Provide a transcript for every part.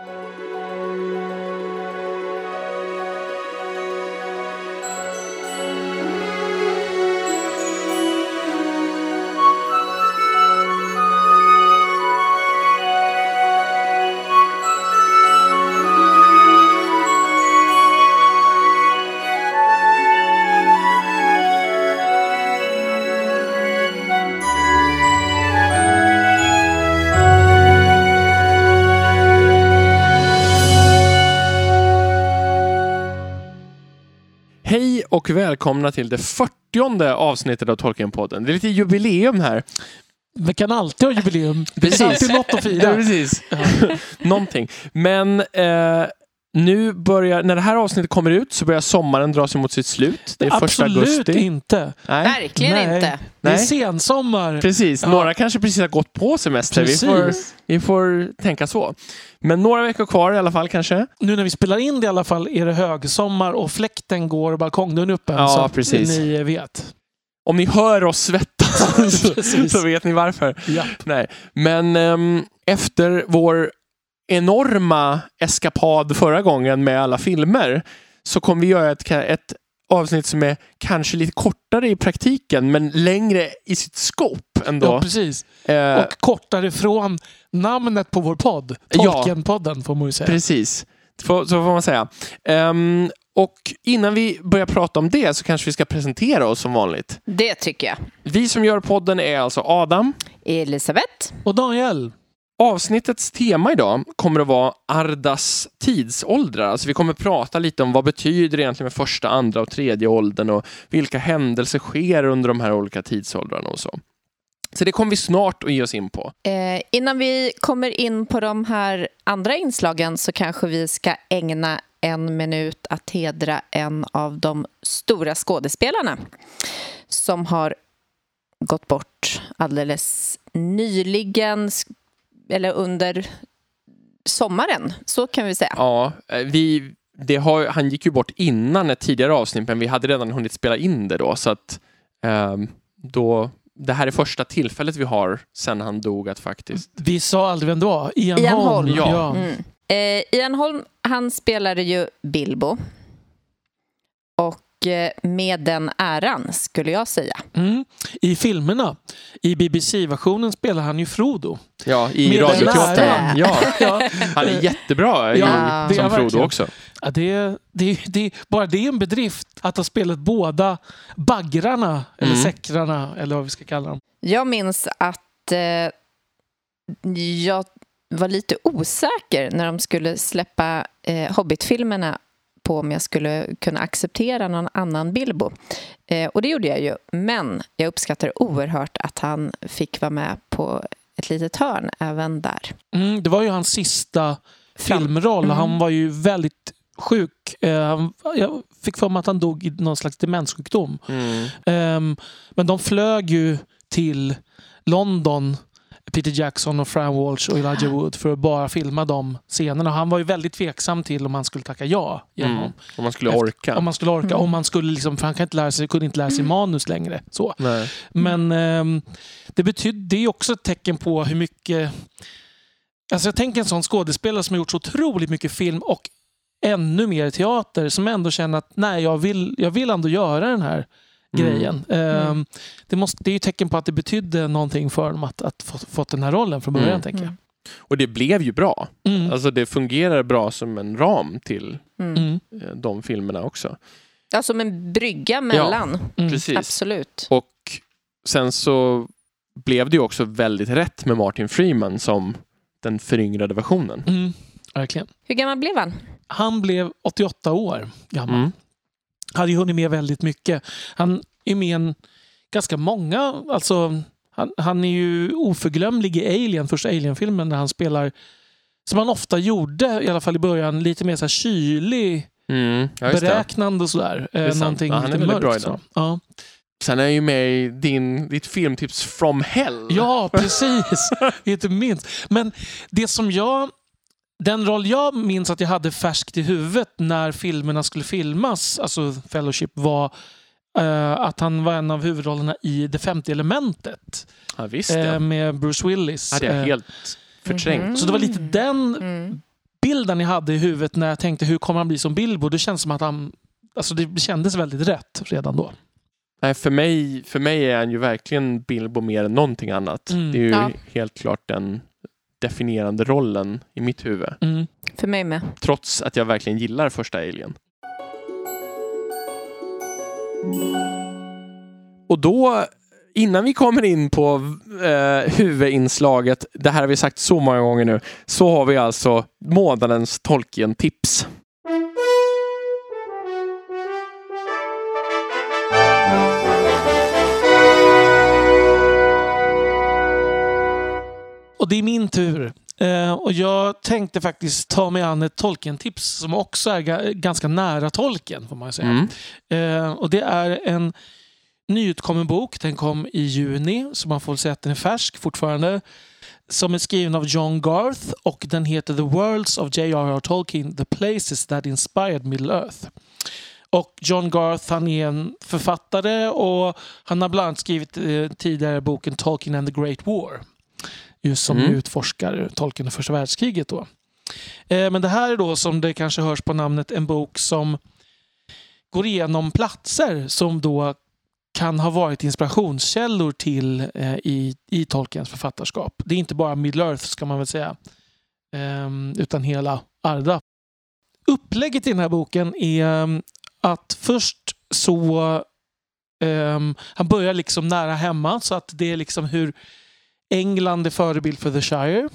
Hej och välkomna till det 40 avsnittet av Tolkienpodden. Det är lite jubileum här. Vi kan alltid ha jubileum. Det Precis. finns alltid något att Ja, fira. precis. Någonting. Men eh, nu börjar, när det här avsnittet kommer ut så börjar sommaren dra sig mot sitt slut. Det är första Absolut augusti. inte. Nej, Verkligen Nej. inte. Det är sensommar. precis. Ja. Några kanske precis har gått på semester. Vi får, vi får tänka så. Men några veckor kvar i alla fall kanske. Nu när vi spelar in det i alla fall är det högsommar och fläkten går och balkongdörren är öppen. Ja, så att precis. ni vet. Om ni hör oss svettas så vet ni varför. Ja. Nej, men ehm, efter vår enorma eskapad förra gången med alla filmer så kommer vi göra ett, ett avsnitt som är kanske lite kortare i praktiken men längre i sitt scope ändå. ja, precis. Eh, Och kortare från namnet på vår podd. Ja. Tolkienpodden får man ju säga. Precis, så, så får man säga. Ehm, och innan vi börjar prata om det så kanske vi ska presentera oss som vanligt. Det tycker jag. Vi som gör podden är alltså Adam. Elisabeth. Och Daniel, Avsnittets tema idag kommer att vara Ardas tidsåldrar. Alltså vi kommer att prata lite om vad betyder det egentligen med första, andra och tredje åldern och vilka händelser sker under de här olika tidsåldrarna och så. Så det kommer vi snart att ge oss in på. Eh, innan vi kommer in på de här andra inslagen så kanske vi ska ägna en minut att hedra en av de stora skådespelarna som har gått bort alldeles nyligen, eller under sommaren, så kan vi säga. Ja, eh, vi, det har, han gick ju bort innan ett tidigare avsnitt men vi hade redan hunnit spela in det då så att ehm, då, det här är första tillfället vi har sen han dog att faktiskt vi sa aldrig vem det var. Ian, Ian Holm. Holm. Ja. Mm. Eh, Ian Holm, han spelade ju Bilbo. Och med den äran, skulle jag säga. Mm. I filmerna, i BBC-versionen spelar han ju Frodo. Ja, i radioteatern. Ja, Ja. han är jättebra i, Ja, det är som Frodo också. Ja, det, det, det, bara det är en bedrift att ha spelat båda baggrarna, eller Mm. säckrarna, eller vad vi ska kalla dem. Jag minns att eh, jag var lite osäker när de skulle släppa eh, Hobbit-filmerna på om jag skulle kunna acceptera någon annan Bilbo. Eh, och det gjorde jag ju, men jag uppskattar oerhört att han fick vara med på ett litet hörn även där. Mm, det var ju hans sista Fram- filmroll. Mm. Han var ju väldigt sjuk. Eh, han- jag fick för mig att han dog i någon slags demenssjukdom. Mm. Ehm, men de flög ju till London, Peter Jackson och Fran Walsh och Elijah Wood för att bara filma de scenerna. Han var ju väldigt tveksam till om han skulle tacka ja. genom- Mm. Om man skulle orka. Om man skulle orka. Mm. Om man skulle liksom, för han kan inte lära sig, kunde inte lära sig manus längre. Så. Nej. Men ehm, det betyder, det är också ett tecken på hur mycket... Alltså jag tänker en sån skådespelare som har gjort så otroligt mycket film och ännu mer teater som ändå känner att nej, jag vill, jag vill ändå göra den här Mm. grejen. Ehm, det, måste, det är ju tecken på att det betydde någonting för dem att, att få fått den här rollen från början, Mm. tänker jag. Och det blev ju bra. Mm. Alltså det fungerar bra som en ram till Mm. Mm. eh, de filmerna också. Ja, som en brygga mellan. Mm. Precis. Absolut. Och sen så blev det ju också väldigt rätt med Martin Freeman som den föryngrade versionen. Mm. Verkligen. Hur gammal blev han? Han blev 88 år gammal. Hade ju hunnit med väldigt mycket. Han är med en ganska många, alltså han, han är ju oförglömlig i Alien, första Alien-filmen där han spelar som han ofta gjorde, i alla fall i början, lite mer så här kylig, Mm. Ja, beräknande och sådär. är Eh. Någonting Ja, han är väldigt mörkt. bra i så. den. Ja. Sen är jag ju med i din, ditt filmtips From Hell. ja, precis. Inte minst. Men det som jag... Den roll jag minns att jag hade färskt i huvudet när filmerna skulle filmas, alltså Fellowship, var eh, att han var en av huvudrollerna i Det femte elementet Ja, visst ja. med Bruce Willis. hade jag Eh, helt förträngt. Mhm. Så det var lite den Mm. bilden jag hade i huvudet när jag tänkte hur kommer han bli som Bilbo, det känns som att han... Alltså det kändes väldigt rätt redan då. Nej, för, mig, för mig är han ju verkligen Bilbo mer än någonting annat. Mm. Det är ju Ja. helt klart den definierande rollen i mitt huvud. Mm. För mig med. Trots att jag verkligen gillar första Alien. Och då, innan vi kommer in på eh, huvudinslaget, det här har vi sagt så många gånger nu, så har vi alltså månadens Tolkien-tips. Och det är min tur. Eh, och jag tänkte faktiskt ta mig an ett Tolkien-tips som också är ga- ganska nära Tolkien, får man säga. Mm. Eh, och det är en nyutkommen bok. Den kom i juni, så man får säga att den är färsk fortfarande. Som är skriven av John Garth och den heter The Worlds of J.R.R. Tolkien, The Places That Inspired Middle Earth. Och John Garth han är en författare och han har bland annat skrivit eh, tidigare boken Tolkien and the Great War. Just som Mm. utforskar Tolkien och första världskriget. Då. Eh, men det här är då som det kanske hörs på namnet en bok som går igenom platser som då kan ha varit inspirationskällor till eh, i, i Tolkiens författarskap. Det är inte bara Middle Earth ska man väl säga, ehm, utan hela Arda. Upplägget i den här boken är ehm, att först så ehm, han börjar liksom nära hemma så att det är liksom hur England är förebild för The Shire.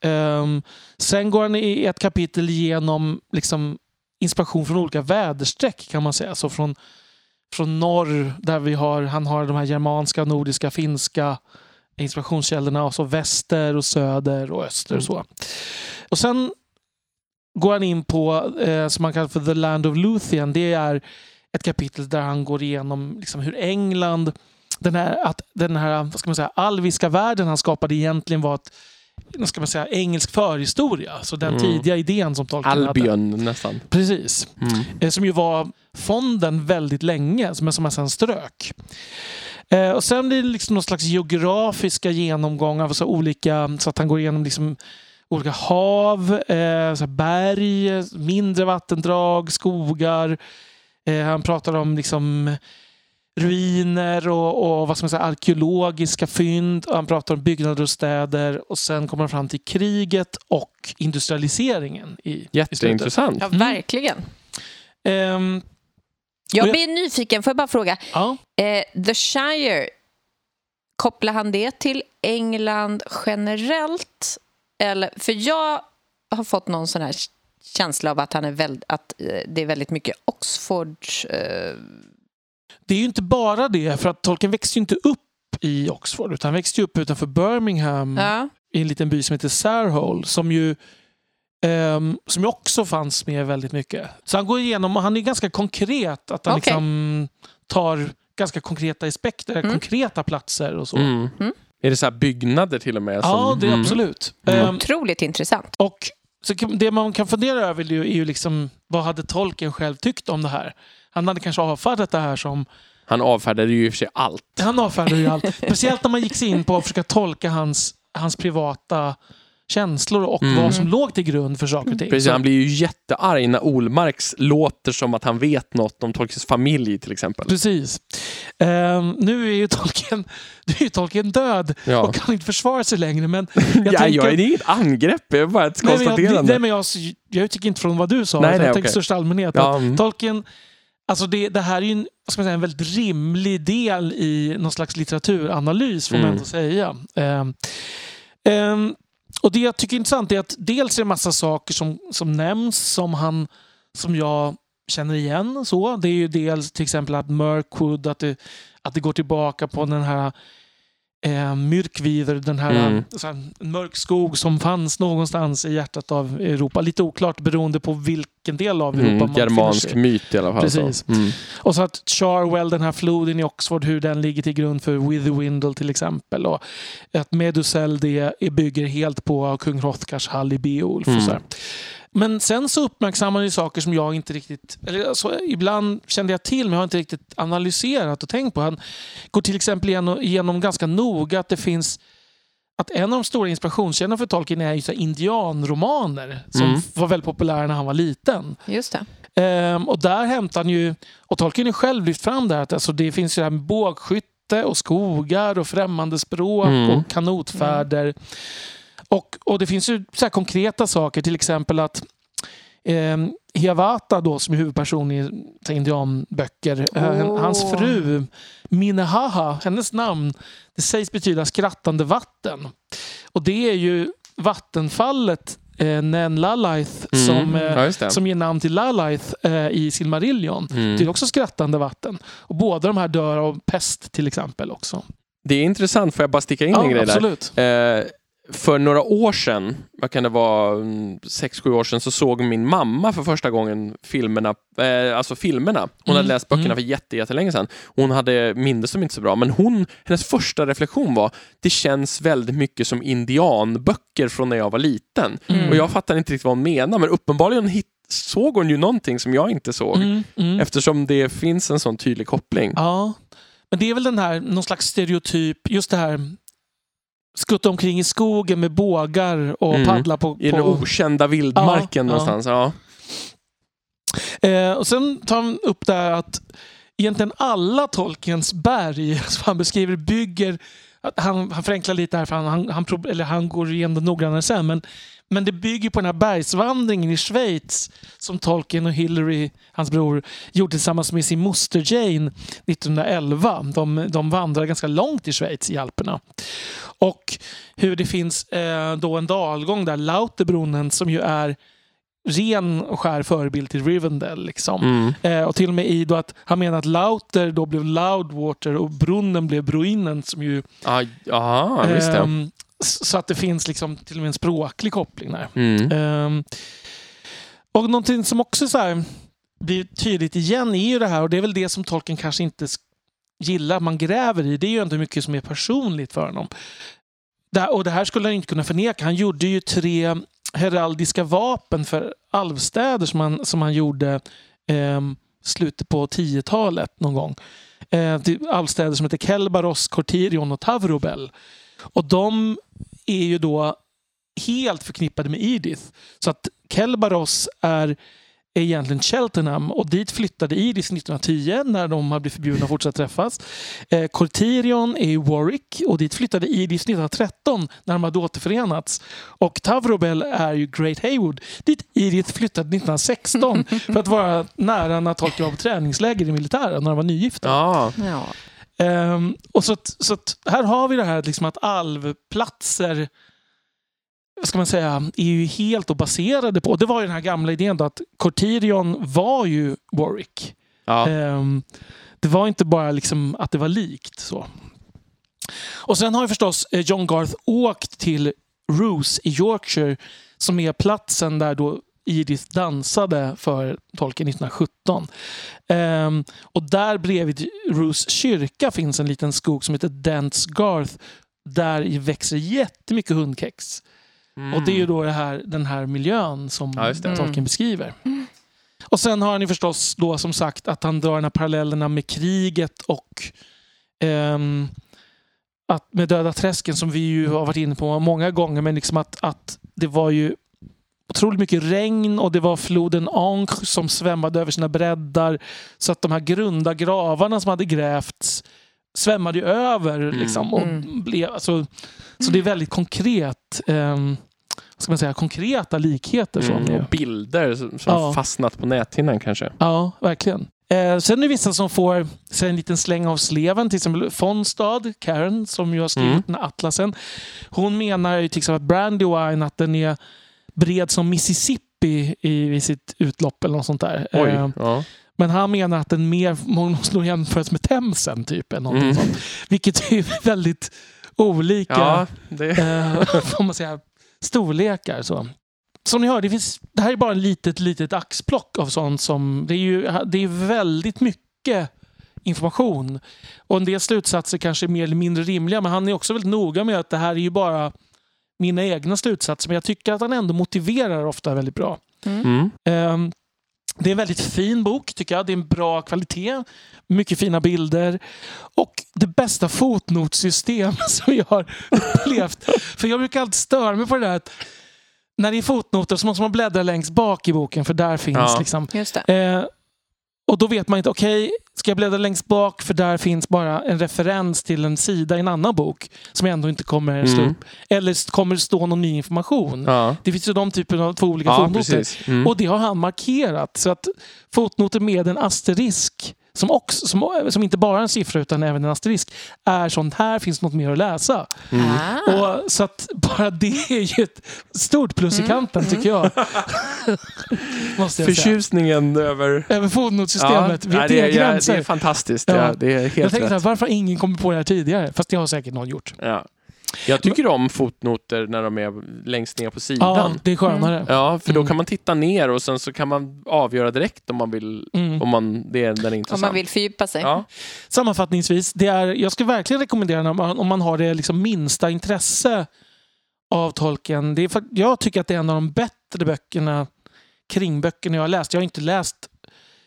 Ehm, sen går han i ett kapitel igenom liksom inspiration från olika väderstreck kan man säga. Så från, från norr där vi har, han har de här germanska, nordiska, finska inspirationskällorna och så väster och söder och öster och så. Och sen går han in på, eh, som man kallar för The Land of Luthien. Det är ett kapitel där han går igenom liksom, hur England, den här, att den här vad ska man säga, alviska världen han skapade egentligen var ett ska man säga, engelsk förhistoria. Så den Mm. tidiga idén som Tolkien hade. Albion nästan. Precis. Mm. Eh, som ju var fonden väldigt länge, men som man sen strök. Eh, och sen blir det liksom någon slags geografiska genomgång av så olika, så att han går igenom liksom olika hav, eh, så berg, mindre vattendrag, skogar. Eh, han pratar om liksom ruiner och, och vad ska man säga, arkeologiska fynd. Han pratar om byggnader och städer och sen kommer han fram till kriget och industrialiseringen. I, i. Jätteintressant. Ja, Mm. verkligen. Jag Och jag- blir nyfiken, får jag bara fråga. ja. Eh, The Shire, kopplar han det till England generellt? Eller, för jag har fått någon sån här känsla av att, han är väl, att eh, det är väldigt mycket Oxford... Eh, Det är ju inte bara det, för att Tolkien växte ju inte upp i Oxford utan han växte ju upp utanför Birmingham ja. i en liten by som heter Sarehole som ju ehm, som ju också fanns med väldigt mycket. Så han går igenom och han är ganska konkret. Att han Okej. liksom tar ganska konkreta aspekter, Mm. konkreta platser och så. Mm. Mm. Är det så här byggnader till och med? Ja, som- det är Mm. absolut. Mm. Ehm, Otroligt intressant. och så det man kan fundera över är ju, är ju liksom, vad hade Tolkien själv tyckt om det här? Han hade kanske avfärdat det här som Han avfärdade ju i och för sig allt. Han avfärdar ju allt. Speciellt när man gick sig in på att försöka tolka hans, hans privata känslor och Mm. vad som låg till grund för saker och ting. Precis, han blir ju jättearg när Olmarks låter som att han vet något om Tolkiens familj till exempel. Precis. Ehm, nu är ju Tolkien, nu är ju Tolkien död Ja. och kan inte försvara sig längre. Men jag ja, tänker- jag, det är inget angrepp, det är bara ett nej, men jag, konstaterande. nej, men jag, jag utgick inte från vad du sa, Nej, nej, jag tänker okej. i största allmänhet. ja, Att mm. Tolkien, alltså det, det här är ju en, vad ska man säga, en väldigt rimlig del i någon slags litteraturanalys, får man Mm. ändå säga. Ehm, ehm, och det jag tycker är intressant är att dels är det en massa saker som, som nämns som, han, som jag känner igen. Så. Det är ju dels till exempel att Mirkwood, att det, att det går tillbaka på den här eh, Myrkvider, den här, Mm. här mörk skog som fanns någonstans i hjärtat av Europa. Lite oklart beroende på vilken del av Europa Mm, man germansk myt i alla fall. Precis. Mm. Och så att Charwell, den här floden i Oxford, hur den ligger till grund för Witherwindle till exempel. Och att Medusel det bygger helt på kung Hrothgars hall i Beowulf. och Mm. så här. Men sen så uppmärksammar ju saker som jag inte riktigt... Eller alltså, ibland kände jag till men jag har inte riktigt analyserat och tänkt på. Han går till exempel igenom, igenom ganska noga att det finns att en av de stora inspirationskällorna för Tolkien är ju så indianromaner som Mm. var väldigt populära när han var liten. Just det. Ehm, och där hämtar han ju, och Tolkien har själv lyft fram det här, att alltså det finns ju det här med bågskytte och skogar och främmande språk Mm. och kanotfärder. Och, och det finns ju så här konkreta saker, till exempel att ehm, Hiawatha då, som är huvudperson i indianböcker, eh, Åh. hans fru Minnehaha, hennes namn, det sägs betyda skrattande vatten. Och det är ju vattenfallet eh, Nenlalaith Mm. som, eh, ja, som ger namn till Lalaith eh, i Silmarillion. Mm. Det är också skrattande vatten. Och båda de här dör av pest till exempel också. Det är intressant, får jag bara sticka in en grej där? absolut. Eh, för några år sedan, vad kan det vara, mm, sex, sju år sedan, så såg min mamma för första gången filmerna. Eh, alltså filmerna. Hon hade Mm, läst böckerna mm. för jätte, jättelänge sedan. Hon hade minne som inte så bra, men hon, hennes första reflektion var det känns väldigt mycket som indianböcker från när jag var liten. Mm. Och jag fattar inte riktigt vad hon menar, men uppenbarligen hit, såg hon ju någonting som jag inte såg. Mm, mm. Eftersom det finns en sån tydlig koppling. Ja, men det är väl den här, någon slags stereotyp, just det här skutta omkring i skogen med bågar och Mm. paddla på... I den på okända vildmarken Ja, någonstans. Ja. eh, och sen tar han upp det här att egentligen alla Tolkiens berg som han beskriver bygger han, han förenklar lite här, för han, han, han, eller han går igenom det noggrannare sen. Men, men det bygger på den här bergsvandringen i Schweiz som Tolkien och Hillary, hans bror, gjorde tillsammans med sin moster Jane 1911. De, de vandrar ganska långt i Schweiz, i Alperna. Och hur det finns eh, då en dalgång där, Lauterbrunnen, som ju är ren och skär förebild till Rivendell. Liksom. Mm. Eh, och till och med i då att han menar att Lauter då blev Loudwater och brunnen blev Bruinen som ju... Ah, aha, s- så att det finns liksom till och med en språklig koppling där. Mm. Ehm, och någonting som också så här blir tydligt igen är ju det här, och det är väl det som tolken kanske inte gillar man gräver i. Det är ju inte mycket som är personligt för honom. Det och det här skulle han inte kunna förneka. Han gjorde ju tre heraldiska vapen för alvstäder som han, som han gjorde ehm, slutet på 10-talet någon gång. Eh, alvstäder som heter Kelbaros, Cortirion och Tavrobel. Och de är ju då helt förknippade med Edith. Så att Kelbaros är är egentligen Cheltenham och dit flyttade Edith 1910 när de har blivit förbjudna att fortsätta träffas. Eh, Cortirion är i Warwick och dit flyttade Edith 1913 när de hade återförenats. Och Tavrobel är ju Great Haywood dit Edith flyttade 1916 för att vara nära när Tolkien var på träningsläger i militären när de var nygifta. Ja. Ja. Ehm, och så att, så att här har vi det här liksom att alvplatser vad ska man säga, är ju helt då baserade på, det var ju den här gamla idén då att Cortirion var ju Warwick. Ja. Ehm, det var inte bara liksom att det var likt. så. Och sen har ju förstås eh, John Garth åkt till Roos i Yorkshire som är platsen där då Edith dansade för Tolkien 1917. Ehm, och där bredvid Roos kyrka finns en liten skog som heter Dents Garth. Där växer jättemycket hundkex. Mm. Och det är ju då det här, den här miljön som Ja. Tolkien Mm. beskriver. Och sen har han ju förstås då som sagt att han drar de här parallellerna med kriget och ehm, att med Döda träsken som vi ju har varit inne på många gånger. Men liksom att, att det var ju otroligt mycket regn och det var floden Ange som svämmade över sina breddar. Så att de här grunda gravarna som hade grävts svämmade ju över. Mm. Liksom, och Mm. blev, alltså, så det är väldigt konkret. vad ska man säga, konkreta likheter. Mm. Och bilder som som Ja. fastnat på näthinnan kanske. Ja, verkligen. Eh, sen är det vissa som får så en liten släng av sleven. Till exempel Fonstad, Karen, som ju har skrivit Mm. den här atlasen. Hon menar ju till exempel att Brandywine att den är bred som Mississippi i, i sitt utlopp eller något sånt där. Oj. Eh, Ja. men han menar att den mer måste nog jämföras med Themsen, typ. Eller Mm. sånt. Vilket är väldigt olika ja, det... eh, får man säga, storlekar. Så. Som ni hör, det, finns, det här är bara ett litet, litet axplock av sånt som... Det är ju det är väldigt mycket information. Och en del slutsatser kanske är mer eller mindre rimliga, men han är också väldigt noga med att det här är ju bara mina egna slutsatser. Men jag tycker att han ändå motiverar ofta väldigt bra. Mm. Ehm, Det är en väldigt fin bok tycker jag. Det är en bra kvalitet. Mycket fina bilder. Och det bästa fotnotsystem som jag har upplevt. För jag brukar alltid störa mig på det där att när det är fotnoter så måste man bläddra längst bak i boken för där finns Ja. liksom Just det. Eh, och då vet man inte, okej, ska jag bläddra längst bak för där finns bara en referens till en sida i en annan bok som jag ändå inte kommer slå Mm. upp. Eller kommer det stå någon ny information. Ja, Det finns ju de typerna av två olika ja fotnoter. Mm. Och det har han markerat. Så att fotnoter med en asterisk, som, också, som, som inte bara är en siffra utan även en asterisk, är sånt här finns något mer att läsa. Mm. Ah. Och, så att bara det är ju ett stort plus Mm. i kanten tycker jag. Måste jag säga. Förtjusningen över... Över fotnotsystemet. nej, vet det, är, ja, det är fantastiskt. Ja. Ja. det är jag helt tänkte så här, rätt. varför har ingen kommit på det här tidigare? Fast det har säkert någon gjort. Ja. Jag tycker om fotnoter när de är längst ner på sidan. Ja, det är skönare. Ja, för då Mm. kan man titta ner och sen så kan man avgöra direkt om man vill, Mm. om man, det är, den är intressant. Om man vill fördjupa sig. Ja, Sammanfattningsvis, det är, jag skulle verkligen rekommendera när man, om man har det liksom minsta intresse av Tolkien. Det är för, jag tycker att det är en av de bättre böckerna, kringböckerna jag har läst. Jag har inte läst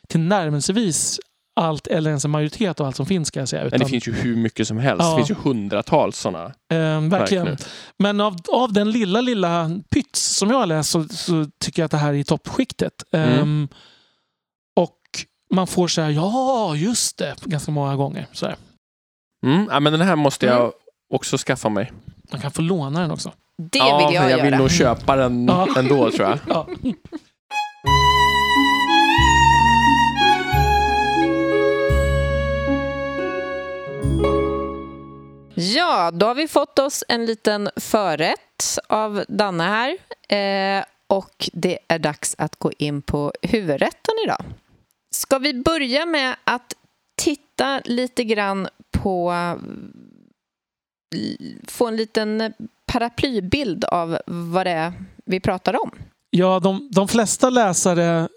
tillnärmelsevis allt eller ens en majoritet av allt som finns ska jag säga. men Utan, det finns ju hur mycket som helst. Ja. Det finns ju hundratals sådana. eh, verkligen. Men av, av den lilla, lilla pyts som jag har läst så, så tycker jag att det här är i toppskiktet. Mm. Ehm, och man får så här, ja just det, ganska många gånger. Så här. Mm, ja, men den här måste jag Mm. också skaffa mig. Man kan få låna den också. Det ja, vill jag, men jag vill göra. nog köpa den ändå tror jag. Ja. Ja, då har vi fått oss en liten förrätt av Danne här. Eh, och det är dags att gå in på huvudrätten idag. Ska vi börja med att titta lite grann på... Eh, få en liten paraplybild av vad det är vi pratar om. Ja, de, de flesta läsare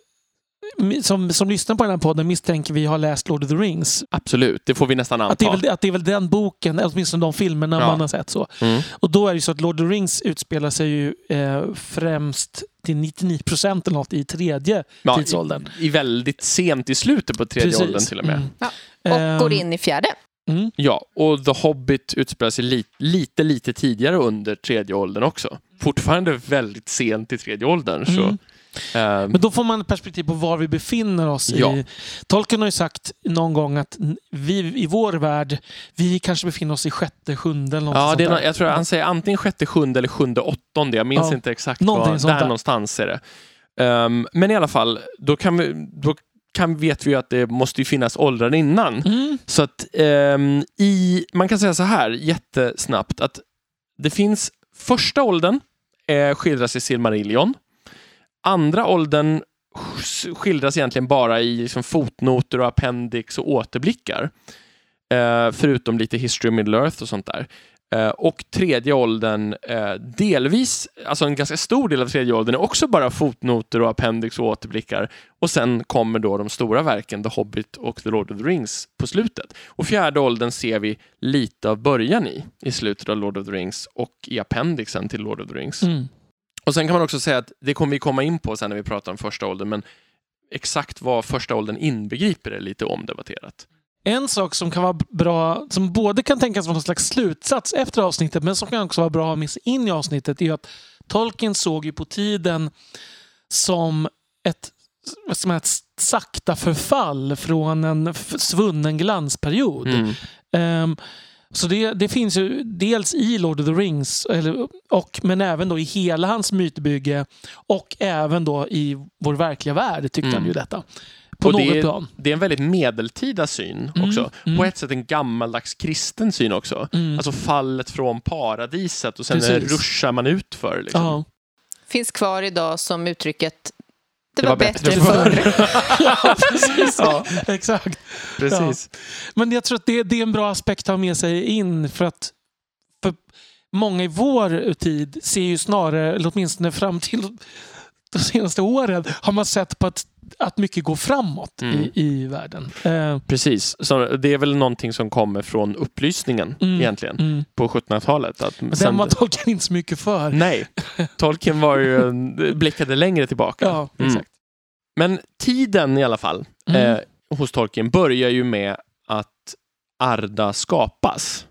som, som lyssnar på den här podden misstänker vi har läst Lord of the Rings. Absolut, det får vi nästan anta. Att det, är väl, att det är väl den boken, eller åtminstone de filmerna Ja. man har sett. så. Mm. Och då är det ju så att Lord of the Rings utspelar sig ju eh, främst till 99 procent eller något i tredje Ja, tidsåldern. i, I väldigt sent i slutet på tredje åldern till och med. Mm. Ja, Och Ehm, går in i fjärde. Mm. Ja, och The Hobbit utspelar sig li lite, lite tidigare under tredje åldern också. Fortfarande väldigt sent i tredje åldern. Så, Mm. Men då får man ett perspektiv på var vi befinner oss. Ja. i. Tolkien har ju sagt någon gång att vi i vår värld, vi kanske befinner oss i sjätte, sjunde eller något ja, sånt det är, jag tror han säger antingen sjätte, sjunde eller sjunde, åttonde. Jag minns Ja, inte exakt någonting var. sånt Där där. någonstans är det. Ehm, men i alla fall, då, kan vi, då kan, vet vi att det måste ju finnas åldrar innan. Mm. Så att ehm, i, man kan säga så här jättesnabbt att det finns första åldern eh, skildras i Silmarillion. Andra åldern skildras egentligen bara i liksom, fotnoter och appendix och återblickar. Eh, förutom lite History of Middle Earth och sånt där. Eh, och tredje åldern, eh, delvis, alltså en ganska stor del av tredje åldern är också bara fotnoter och appendix och återblickar. Och sen kommer då de stora verken, The Hobbit och The Lord of the Rings på slutet. Och fjärde åldern ser vi lite av början i, i slutet av Lord of the Rings och i appendixen till Lord of the Rings. Mm. Och sen kan man också säga att det kommer vi komma in på sen när vi pratar om första åldern, men exakt vad första åldern inbegriper är lite omdebatterat. En sak som kan vara bra, som både kan tänkas vara någon slags slutsats efter avsnittet, men som kan också vara bra att sig in i avsnittet, är att Tolkien såg ju på tiden som ett, säga, ett sakta förfall från en svunnen glansperiod. Mm. Ehm, så det, det finns ju dels i Lord of the Rings, eller, och, men även då i hela hans mytbygge och även då i vår verkliga värld tyckte Mm. han ju detta. På Och något det är- plan. Det är en väldigt medeltida syn Mm, också. mm. På ett sätt en gammaldags kristen syn också. Mm. Alltså fallet från paradiset och sen Precis. ruschar man ut för. Liksom. Finns kvar idag som uttrycket det, Det var, var bättre, bättre förr. ja, precis. Ja. Exakt. Precis. Men jag tror att det, det är en bra aspekt att ha med sig in för att för många i vår tid ser ju snarare, eller åtminstone fram till de senaste åren, har man sett på att, att mycket går framåt Mm. i, i världen. Eh, Precis. Så det är väl någonting som kommer från upplysningen Mm. egentligen mm. på 1700-talet. Att Men sen- den var Tolkien inte så mycket för. Nej, Tolkien var ju, blickade längre tillbaka. Ja, Mm. exakt. Men tiden i alla fall Mm. eh, hos Tolkien börjar ju med att Arda skapas.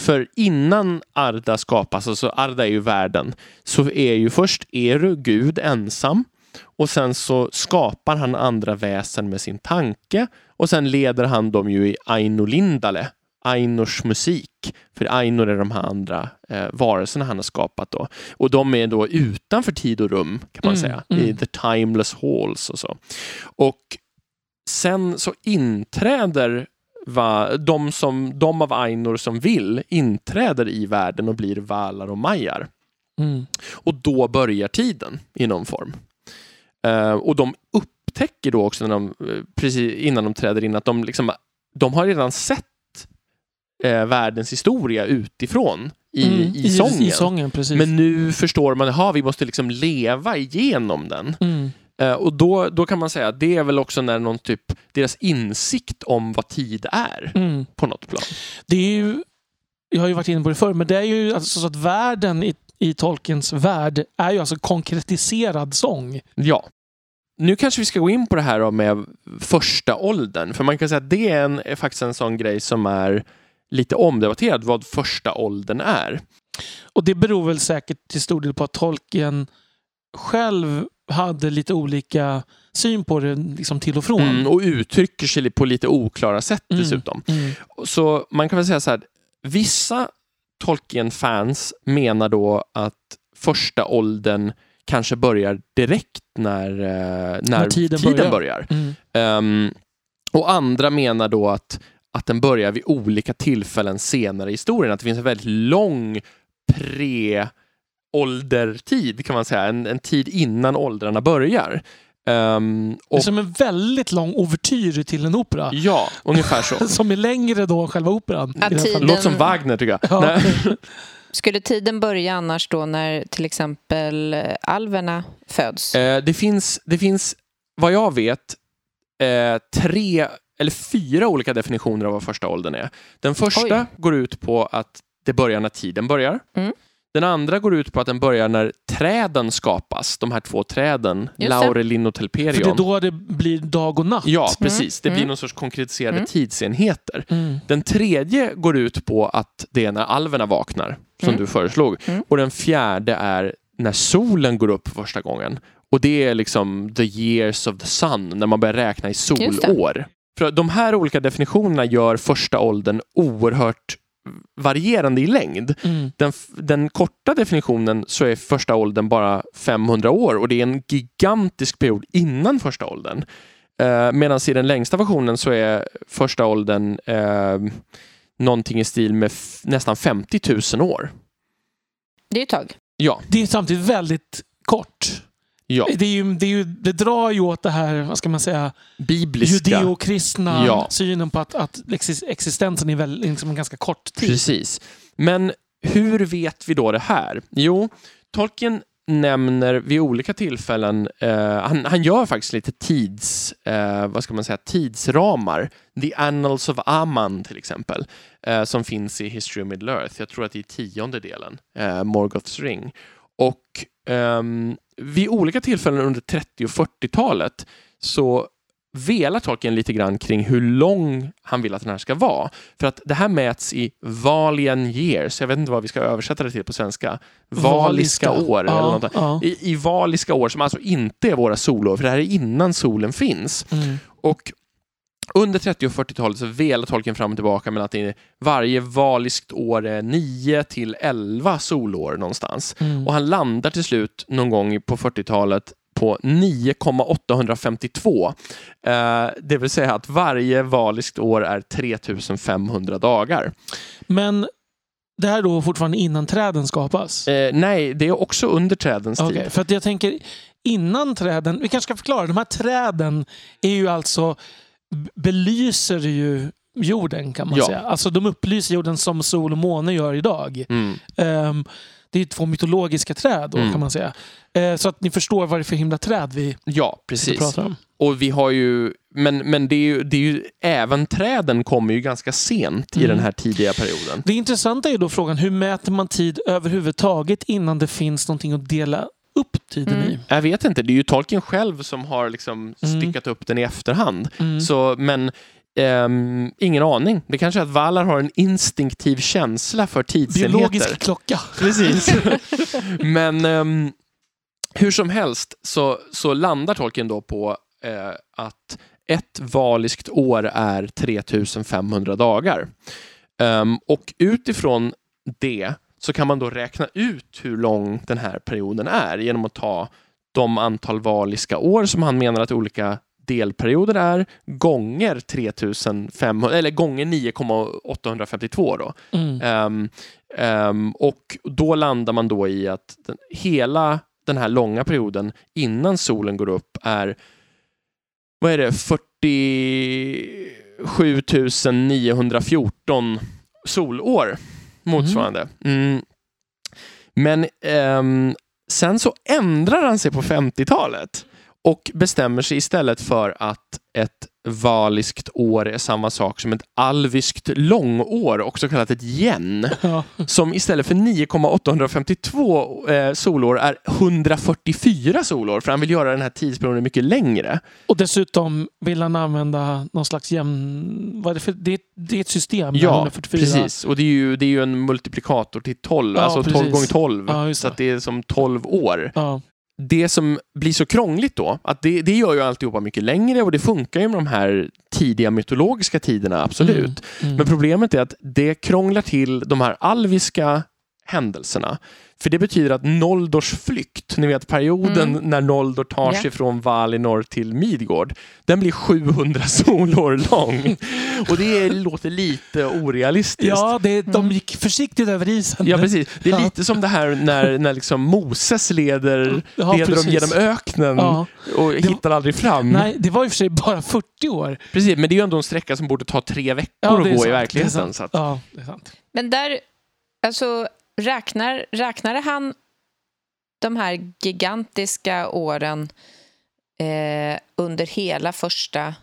För innan Arda skapas, alltså Arda är ju världen, så är ju först Eru Gud ensam och sen så skapar han andra väsen med sin tanke och sen leder han dem ju i Aino Lindale, Ainors musik. För Ainor är de här andra eh, varelserna han har skapat då. Och de är då utanför tid och rum kan man Mm, säga, mm. i the timeless halls och så. Och sen så inträder va, de, som, de av Ainor som vill inträder i världen och blir valar och majar. Mm. Och då börjar tiden i någon form. Eh, och de upptäcker då också när de, eh, precis innan de träder in att de, liksom, de har redan sett eh, världens historia utifrån i, Mm. i sången. I sången. Men nu förstår man att vi måste liksom leva igenom den. Mm. Eh, och då, då kan man säga att det är väl också när någon typ, deras insikt om vad tid är Mm. på något plan. Det är ju, jag har ju varit inne på det förr, men det är ju alltså så att världen i, i Tolkiens värld är ju alltså konkretiserad sång. Ja. Nu kanske vi ska gå in på det här då med första åldern. För man kan säga att det är, en, är faktiskt en sån grej som är lite omdebatterad, vad första åldern är. Och det beror väl säkert till stor del på att Tolkien själv hade lite olika syn på det liksom till och från. Mm, och uttrycker sig på lite oklara sätt Mm. dessutom. Mm. Så man kan väl säga så här, vissa Tolkien-fans menar då att första åldern kanske börjar direkt när, eh, när, tiden tiden, börjar. börjar. Mm. Ehm, och andra menar då att, att den börjar vid olika tillfällen senare i historien. Att det finns en väldigt lång pre-åldertid kan man säga. En, en tid innan åldrarna börjar. Ehm, Det är och, som en väldigt lång ouvertyr till en opera. ja, ungefär så. Som är längre då än själva operan. Ja, tiden-. Låter som Wagner tycker jag. Ja. Skulle tiden börja annars då när till exempel eh, alverna föds? Eh, det, finns, det finns, vad jag vet, eh, tre eller fyra olika definitioner av vad första åldern är. Den första Oj. går ut på att det börjar när tiden börjar. Mm. Den andra går ut på att den börjar när träden skapas, de här två träden, det. Laurelin och För det Telperion. är då det blir dag och natt. Ja, precis. Det Mm. blir någon sorts konkretiserade Mm. tidsenheter. Mm. Den tredje går ut på att det är när alverna vaknar, som Mm. du föreslog. Mm. Och den fjärde är när solen går upp första gången. Och det är liksom the years of the sun, när man börjar räkna i det. solår. För de här olika definitionerna gör första åldern oerhört varierande i längd. Mm. Den, den korta definitionen så är första åldern bara 500 år och det är en gigantisk period innan första åldern. Eh, Medan i den längsta versionen så är första åldern eh, någonting i stil med nästan 50 000 år. Det är ju ett tag. Ja, Det är samtidigt väldigt kort. Ja. Det, är ju, det, är ju, det drar ju åt det här, vad ska man säga, Bibliska. judeokristna Ja. synen på att, att exis- existensen är väl, liksom en ganska kort tid. Precis. Men hur vet vi då det här? Jo, Tolkien nämner vid olika tillfällen, eh, han, han gör faktiskt lite tids, eh, vad ska man säga, tidsramar. The Annals of Aman till exempel, eh, som finns i History of Middle Earth. Jag tror att det är tionde delen, eh, Morgoths ring. Och ehm, vid olika tillfällen under 30 och 40-talet så velar Tolkien lite grann kring hur lång han vill att den här ska vara. För att det här mäts i valian years. Jag vet inte vad vi ska översätta det till på svenska. Valiska, år. Ja, Eller något. ja. I, I valiska år, som alltså inte är våra solår, för det här är innan solen finns. Mm. Och under 30 och 40-talet så velar Tolkien fram och tillbaka med att det är, varje valiskt år är 9 till 11 solår någonstans. Mm. Och han landar till slut någon gång på 40-talet på 9,852. Eh, det vill säga att varje valiskt år är 3500 dagar. Men det här är då fortfarande innan träden skapas? Eh, nej, det är också under trädens Okej, tid. för att jag tänker innan träden, vi kanske ska förklara, de här träden är ju alltså, belyser ju jorden kan man Ja. säga. Alltså de upplyser jorden som sol och måne gör idag. Mm. Ehm, det är två mytologiska träd då Mm. kan man säga. Eh, så att ni förstår vad det är för himla träd vi Ja, precis. pratar om. Och vi har ju, men, men det är ju, det är ju, även träden kommer ju ganska sent i Mm. den här tidiga perioden. Det intressanta är då frågan, hur mäter man tid överhuvudtaget innan det finns någonting att dela upp tiden Mm. i? Jag vet inte, det är ju Tolkien själv som har liksom Mm. styckat upp den i efterhand. Mm. Så, men ehm, ingen aning. Det kanske är att Valar har en instinktiv känsla för tidsenheter. Biologisk klocka. Precis. Men ehm, hur som helst så, så landar Tolkien då på eh, att ett valiskt år är 3500 dagar. Ehm, och utifrån det så kan man då räkna ut hur lång den här perioden är genom att ta de antal valiska år som han menar att olika delperioder är gånger 3500 eller gånger 9,852 då. Mm. Ehm, ehm, och då landar man då i att den, hela den här långa perioden innan solen går upp är vad är det, 47 914 solår motsvarande. Mm. mm. Men ehm, sen så ändrar han sig på 50-talet och bestämmer sig istället för att ett valiskt år är samma sak som ett alviskt långår, också kallat ett yen, Ja. som istället för 9,852 eh, solår är 144 solår, för han vill göra den här tidsperioden mycket längre. Och dessutom vill han använda någon slags jämn... Vad är det, för, det, är, det är ett system. med Ja, 144. precis. Och det är, ju, det är ju en multiplikator till 12, Ja, alltså 12 precis. gånger 12. Ja, så det. att det är som 12 år. Ja. Det som blir så krångligt då, att det, det gör ju alltihopa mycket längre och det funkar ju med de här tidiga mytologiska tiderna, absolut. Mm. Men problemet är att det krånglar till de här alviska händelserna. För det betyder att Noldors flykt, ni vet perioden Mm. när Noldor tar Ja. sig från Valinor till Midgård, den blir 700 solår lång. Och det låter lite orealistiskt. Ja, det, de Mm. gick försiktigt över isen. Ja, precis. Det är Ja. lite som det här när, när liksom Moses leder, Ja, leder dem genom öknen Ja. och hittar aldrig fram. Nej, det var i och för sig bara 40 år. Precis, men det är ju ändå en sträcka som borde ta tre veckor Ja, att det gå sant, i det är verkligheten. sant. Så att, Ja, det är sant. Men där, alltså, räknar, räknade han de här gigantiska åren eh, under hela första...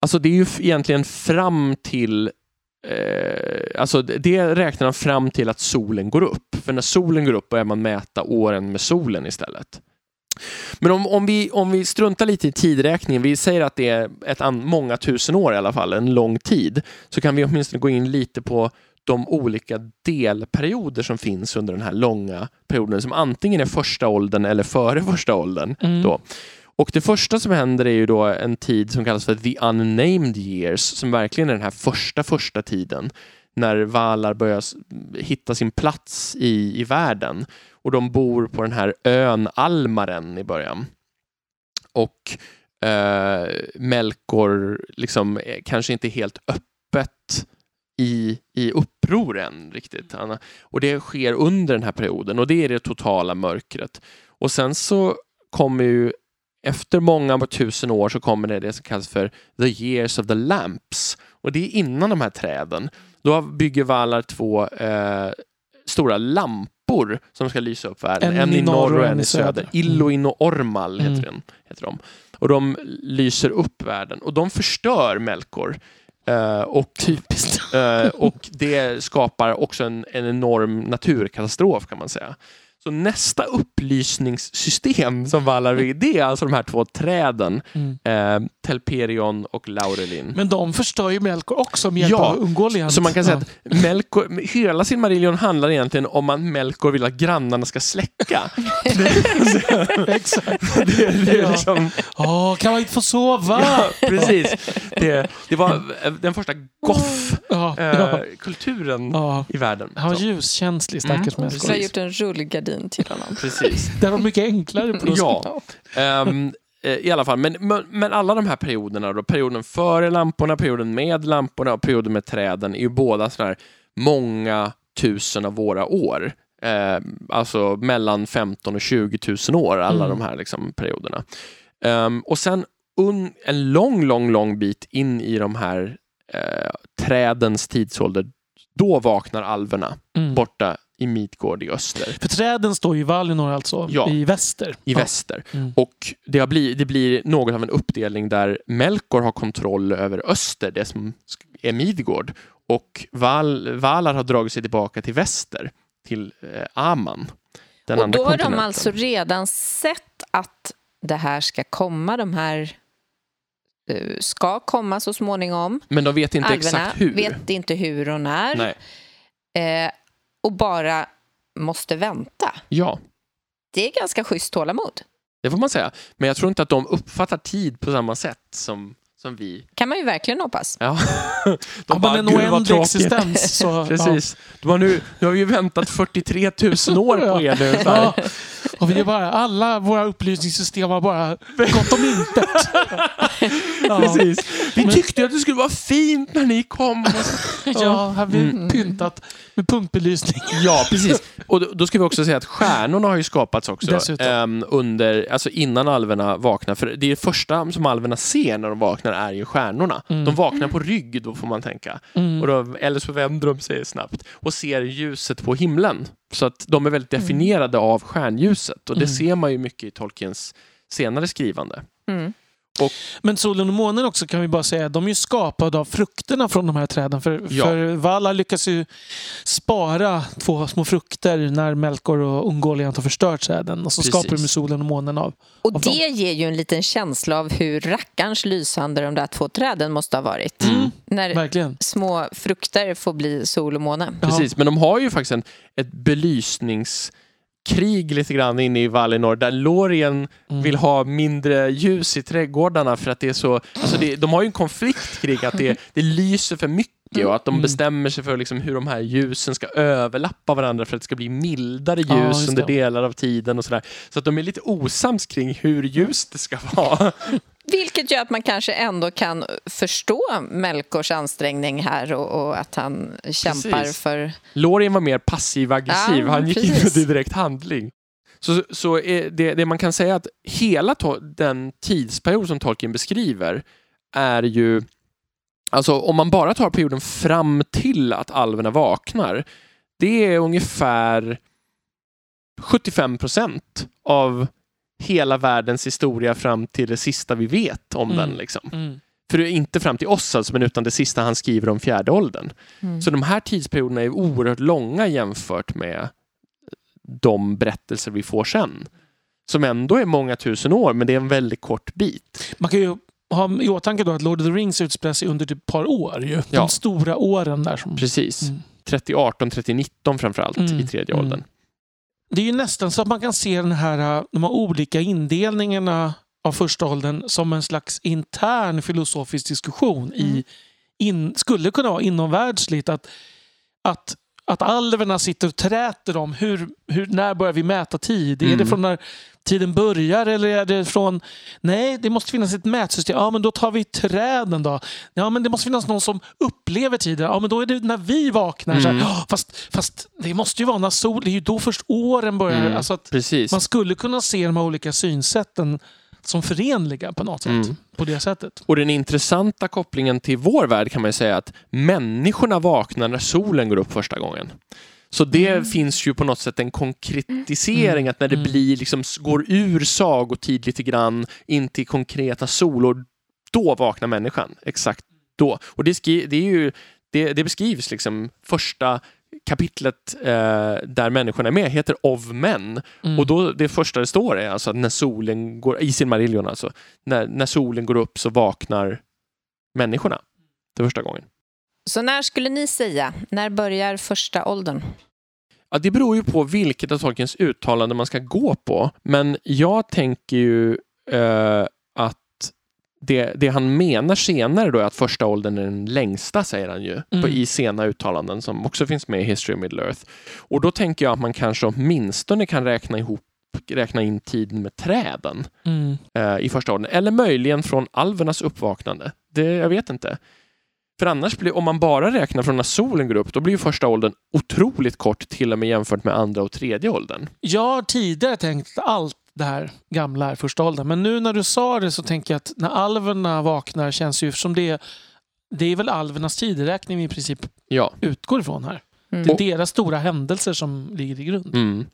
Alltså det är ju egentligen fram till eh, Alltså det- det räknar han fram till att solen går upp. För när solen går upp börjar man mäta åren med solen istället. Men om, om, vi, om vi struntar lite i tidräkningen, vi säger att det är ett an, många tusen år i alla fall, en lång tid, så kan vi åtminstone gå in lite på de olika delperioder som finns under den här långa perioden som antingen är första åldern eller före första åldern. Mm. Då. Och det första som händer är ju då en tid som kallas för the unnamed years, som verkligen är den här första, första tiden när valar börjar s- hitta sin plats i, i världen. Och de bor på den här ön Almaren i början. Och eh, Melkor liksom kanske inte helt öppet i, i uppror än riktigt. Han- Och det sker under den här perioden och det är det totala mörkret. Och sen så kommer ju efter många tusen år så kommer det det som kallas för the years of the lamps. Och det är innan de här träden. Då bygger Valar två eh, stora lampor som ska lysa upp världen. En, i norr och en i söder. Illuin och Ormal heter, Mm. den, heter de. Och de lyser upp världen. Och de förstör Melkor. Eh, och Typiskt. Eh, och det skapar också en, en enorm naturkatastrof kan man säga. Så nästa upplysningssystem som Valar vill, det är alltså de här två träden, Mm. eh, Telperion och Laurelin. Men de förstör ju Melkor också med hjälp Ja, av Ungoliant. Så man kan säga Ja. att Melkor, hela sin Marillion handlar egentligen om att Melkor vill att grannarna ska släcka. Exakt. det, det är Ja. liksom, Åh, kan man inte få sova? ja, precis. Det, det var eh, den första Ja, ja. goth-kulturen ja. i världen. Han var ljuskänslig, Mm, stackars Så jag har Melkor. gjort en rullgardin till honom. precis. Det var mycket enklare på Ja. Ehm, eh, I alla fall, men, men, men alla de här perioderna, då, perioden före lamporna, perioden med lamporna och perioden med träden, är ju båda sådana här många tusen av våra år. Eh, alltså mellan 15 och 20 000 år, alla Mm. de här liksom, perioderna. Ehm, och sen un, en lång, lång, lång bit in i de här eh, trädens tidsålder, då vaknar alverna Mm. borta i Midgård i öster. För träden står ju i Valinor alltså, Ja. i väster. I Ja. väster. Mm. Och det, har blivit, det blir något av en uppdelning där Melkor har kontroll över öster, det som är Midgård. Och Val, Valar har dragit sig tillbaka till väster, till eh, Aman. den Och andra då har de alltså redan sett att det här ska komma, de här eh, ska komma så småningom. Men de vet inte Alverna exakt hur. vet inte hur och när Nej. eh, och bara måste vänta. Ja, Det är ganska schysst tålamod. det får man säga. Men jag tror inte att de uppfattar tid på samma sätt som, som vi. kan man ju verkligen hoppas. Ja. Ja, De men en "Gud, vad oändlig tråkigt." existens. Så, Precis. De har nu, nu har vi ju väntat 43 000 år på er nu. Ja. Och vi är bara, alla våra upplysningssystem har bara gått om intet. Ja. Precis. Vi tyckte att det skulle vara fint när ni kom. Ja, har vi Mm. pyntat med punktbelysning. Ja, precis. Och då, då ska vi också säga att stjärnorna har ju skapats också ehm, under, alltså innan alverna vaknar. För det är första som alverna ser när de vaknar är ju stjärnorna. Mm. De vaknar på rygg då får man tänka. Mm. Och då, eller så vänder de sig snabbt och ser ljuset på himlen. Så att de är väldigt definierade av stjärnljuset. Och det Mm. ser man ju mycket i Tolkiens senare skrivande. Mm. Men solen och månen också kan vi bara säga, de är ju skapade av frukterna från de här träden. För, Ja. för Valar lyckas ju spara två små frukter när Melkor och Ungoliant har förstört träden. Och så Precis. skapar de solen och månen av. Och Av det ger ju en liten känsla av hur rackarns lysande de där två träden måste ha varit. Mm. När Verkligen. små frukter får bli sol och måne. Ja. Precis, men de har ju faktiskt en, ett belysningskrig lite grann inne i Valinor där Lorien Mm. vill ha mindre ljus i trädgårdarna för att det är så... Alltså det, de har ju en konflikt kring att det, det lyser för mycket och att de Mm. bestämmer sig för liksom hur de här ljusen ska överlappa varandra för att det ska bli mildare ljus Ja, under delar av tiden och sådär. Så att de är lite osams kring hur ljust det ska vara. Vilket gör att man kanske ändå kan förstå Melkors ansträngning här och, och att han kämpar Precis. för... Lorien var mer passiv-aggressiv, Ja, han gick in precis. för direkt handling. Så, så är det, det man kan säga att hela den tidsperiod som Tolkien beskriver är ju, alltså om man bara tar perioden fram till att alverna vaknar, det är ungefär 75 procent av hela världens historia fram till det sista vi vet om Mm. den. Liksom. Mm. För det är inte fram till oss alltså, men utan det sista han skriver om fjärde åldern. Mm. Så de här tidsperioderna är oerhört långa jämfört med de berättelser vi får sen. Som ändå är många tusen år, men det är en väldigt kort bit. Man kan ju ha i åtanke då att Lord of the Rings utspelar sig under ett par år. Ju. De Ja. stora åren där. Som... Precis. Mm. 3018, 3019 framförallt Mm, i tredje mm. åldern. Det är ju nästan så att man kan se den här, äh, de här olika indelningarna av första åldern som en slags intern filosofisk diskussion i, Mm. in, skulle kunna vara inomvärldsligt. Att, att, att alverna sitter och träter om hur, hur, när börjar vi mäta tid? Är Mm. det från när tiden börjar eller är det från... Nej, det måste finnas ett mätsystem. Ja, men då tar vi träden då. Ja, men det måste finnas någon som upplever tiden. Ja, men då är det när vi vaknar. Så här, Mm. "Ja, fast, fast det måste ju vara när sol... Det är ju då först åren börjar. Mm. Alltså att Precis. man skulle kunna se de här olika synsätten som förenliga på något sätt. Mm. På det sättet. Och den intressanta kopplingen till vår värld kan man ju säga att människorna vaknar när solen går upp första gången. Så det Mm. finns ju på något sätt en konkretisering, Mm. att när det Mm. blir liksom, går ur sagotid lite grann in till konkreta solor, då vaknar människan. Exakt då. Och det, skri- det, är ju, det, det beskrivs liksom första kapitlet eh, där människorna är med heter Of Men. Mm. Och då, det första det står är alltså att när solen går, i sin Marillion alltså, när, när solen går upp så vaknar människorna för första gången. Så när skulle ni säga, när börjar första åldern? Ja, det beror ju på vilket av Tolkiens uttalande man ska gå på, men jag tänker ju eh, det, det han menar senare då är att första åldern är den längsta, säger han ju, Mm. på, i sena uttalanden som också finns med i History of Middle Earth. Och då tänker jag att man kanske åtminstone kan räkna ihop räkna in tiden med träden Mm. eh, i första åldern. Eller möjligen från alvernas uppvaknande. Det, jag vet inte. För annars blir, om man bara räknar från när solen går upp, då blir första åldern otroligt kort till och med jämfört med andra och tredje åldern. Jag har tidigare tänkt att allt det här gamla är första åldern. Men nu när du sa det så tänker jag att när alverna vaknar känns ju som det det är väl alvernas tideräkning vi i princip Ja. utgår ifrån här. Mm. Det är deras stora händelser som ligger i grund. Mm.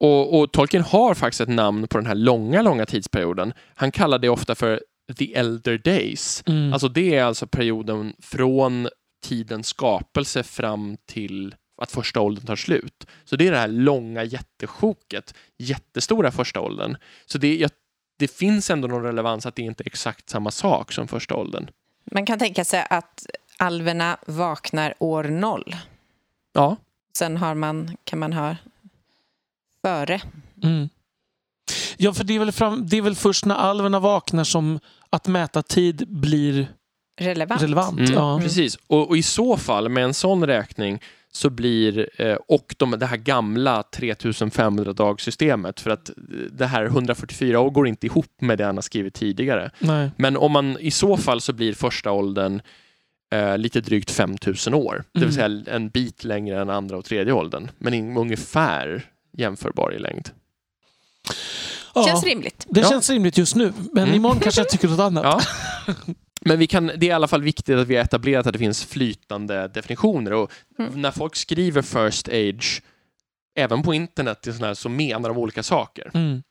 Och, och Tolkien har faktiskt ett namn på den här långa, långa tidsperioden. Han kallar det ofta för the elder days. Mm. Alltså det är alltså perioden från tidens skapelse fram till att första åldern tar slut. Så det är det här långa jättesjoket, jättestora första åldern. Så det, jag, det finns ändå någon relevans att det inte är exakt samma sak som första åldern. Man kan tänka sig att alverna vaknar år noll. Ja, Sen har man, kan man ha före. Mm. Ja, för det är, väl fram, det är väl först när alverna vaknar som att mäta tid blir Relevant. relevant. mm, Ja. precis. Och, och i så fall, med en sån räkning, så blir, eh, och de, det här gamla 3500 dagssystemet för att eh, det här 144 år går inte ihop med det han har skrivit tidigare. Nej. Men om man i så fall så blir första åldern eh, lite drygt 5000 år. Det vill Mm. säga en bit längre än andra och tredje åldern. Men in, ungefär jämförbar i längd. Ja, Känns rimligt. det Ja. känns rimligt just nu, men Mm. imorgon kanske jag tycker något annat. Ja. Men vi kan, det är i alla fall viktigt att vi har etablerat att det finns flytande definitioner. Och Mm. när folk skriver first age, även på internet, här, så menar de olika saker. Mm.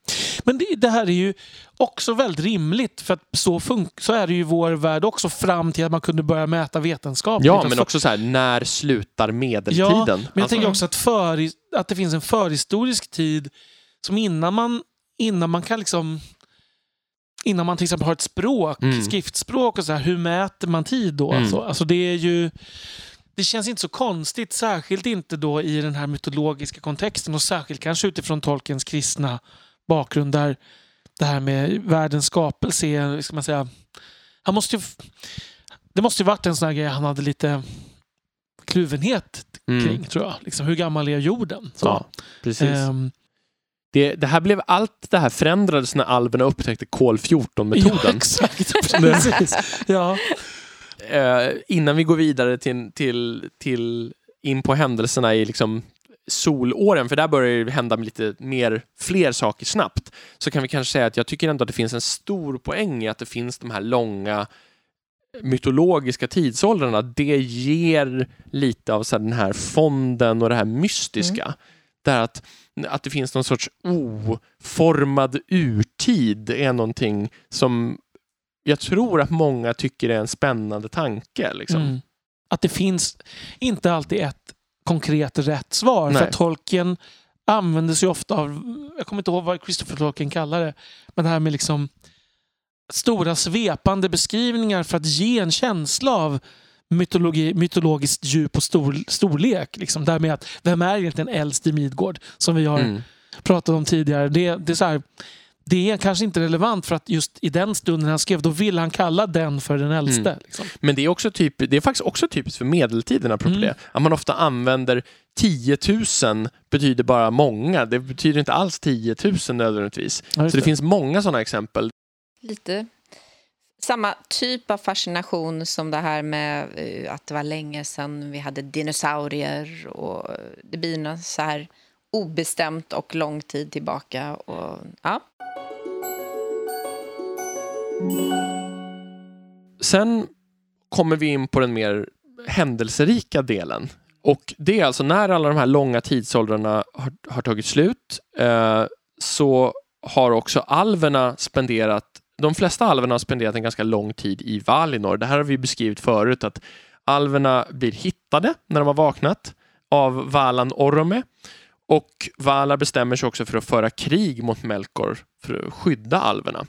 Men det, det här är ju också väldigt rimligt för att så, så är det ju i vår värld också fram till att man kunde börja mäta vetenskapligt. Ja, Att men också så här, när slutar medeltiden? Ja, Men jag Alltså- tänker också att, för, att det finns en förhistorisk tid som innan man, innan man kan liksom Innan man till exempel har ett språk, Mm. skriftspråk och så här, hur mäter man tid då? Mm. Alltså, alltså det är ju det känns inte så konstigt, särskilt inte då i den här mytologiska kontexten och särskilt kanske utifrån Tolkiens kristna bakgrund där det här med världens skapelse är, ska man säga, han måste ju, det måste ju varit en sån här grej han hade lite kluvenhet Mm. kring, tror jag. Liksom, hur gammal är jorden? Så. Ja, precis. Ehm, Det, det här blev allt det här förändrades när alverna upptäckte kol 14-metoden. Ja, exakt. Precis. ja. eh, innan vi går vidare till, till, till in på händelserna i liksom solåren, för där börjar det hända lite mer, fler saker snabbt, så kan vi kanske säga att jag tycker ändå att det finns en stor poäng i att det finns de här långa mytologiska tidsåldrarna. Det ger lite av så här, den här fonden och det här mystiska. Där att, att det finns någon sorts oformad urtid är någonting som jag tror att många tycker är en spännande tanke. Liksom. Mm. Att det finns inte alltid ett konkret rätt svar. Nej. För Tolkien använder sig ofta av, jag kommer inte ihåg vad Christopher Tolkien kallar det, men det här med liksom stora svepande beskrivningar för att ge en känsla av mytologi, mytologiskt djup och stor, storlek. Liksom. Där med att, vem är egentligen äldst i Midgård? Som vi har Mm. pratat om tidigare. Det, det, är så här, det är kanske inte relevant för att just i den stunden han skrev, då ville han kalla den för den äldste. Mm. Liksom. Men det är, också typ, det är faktiskt också typiskt för medeltiden, apropå Mm. det. Att man ofta använder 10 000 betyder bara många. Det betyder inte alls 10 000 nödvändigtvis. Ja, Så det det. finns många sådana exempel. Lite samma typ av fascination som det här med eh, att det var länge sedan vi hade dinosaurier och eh, det blir något så här obestämt och lång tid tillbaka. Och, ja. Sen kommer vi in på den mer händelserika delen. Och det är alltså när alla de här långa tidsåldrarna har, har tagit slut eh, så har också alverna spenderat, de flesta alverna har spenderat en ganska lång tid i Valinor. Det här har vi beskrivit förut att alverna blir hittade när de har vaknat av Valan Orome och Valar bestämmer sig också för att föra krig mot Melkor för att skydda alverna.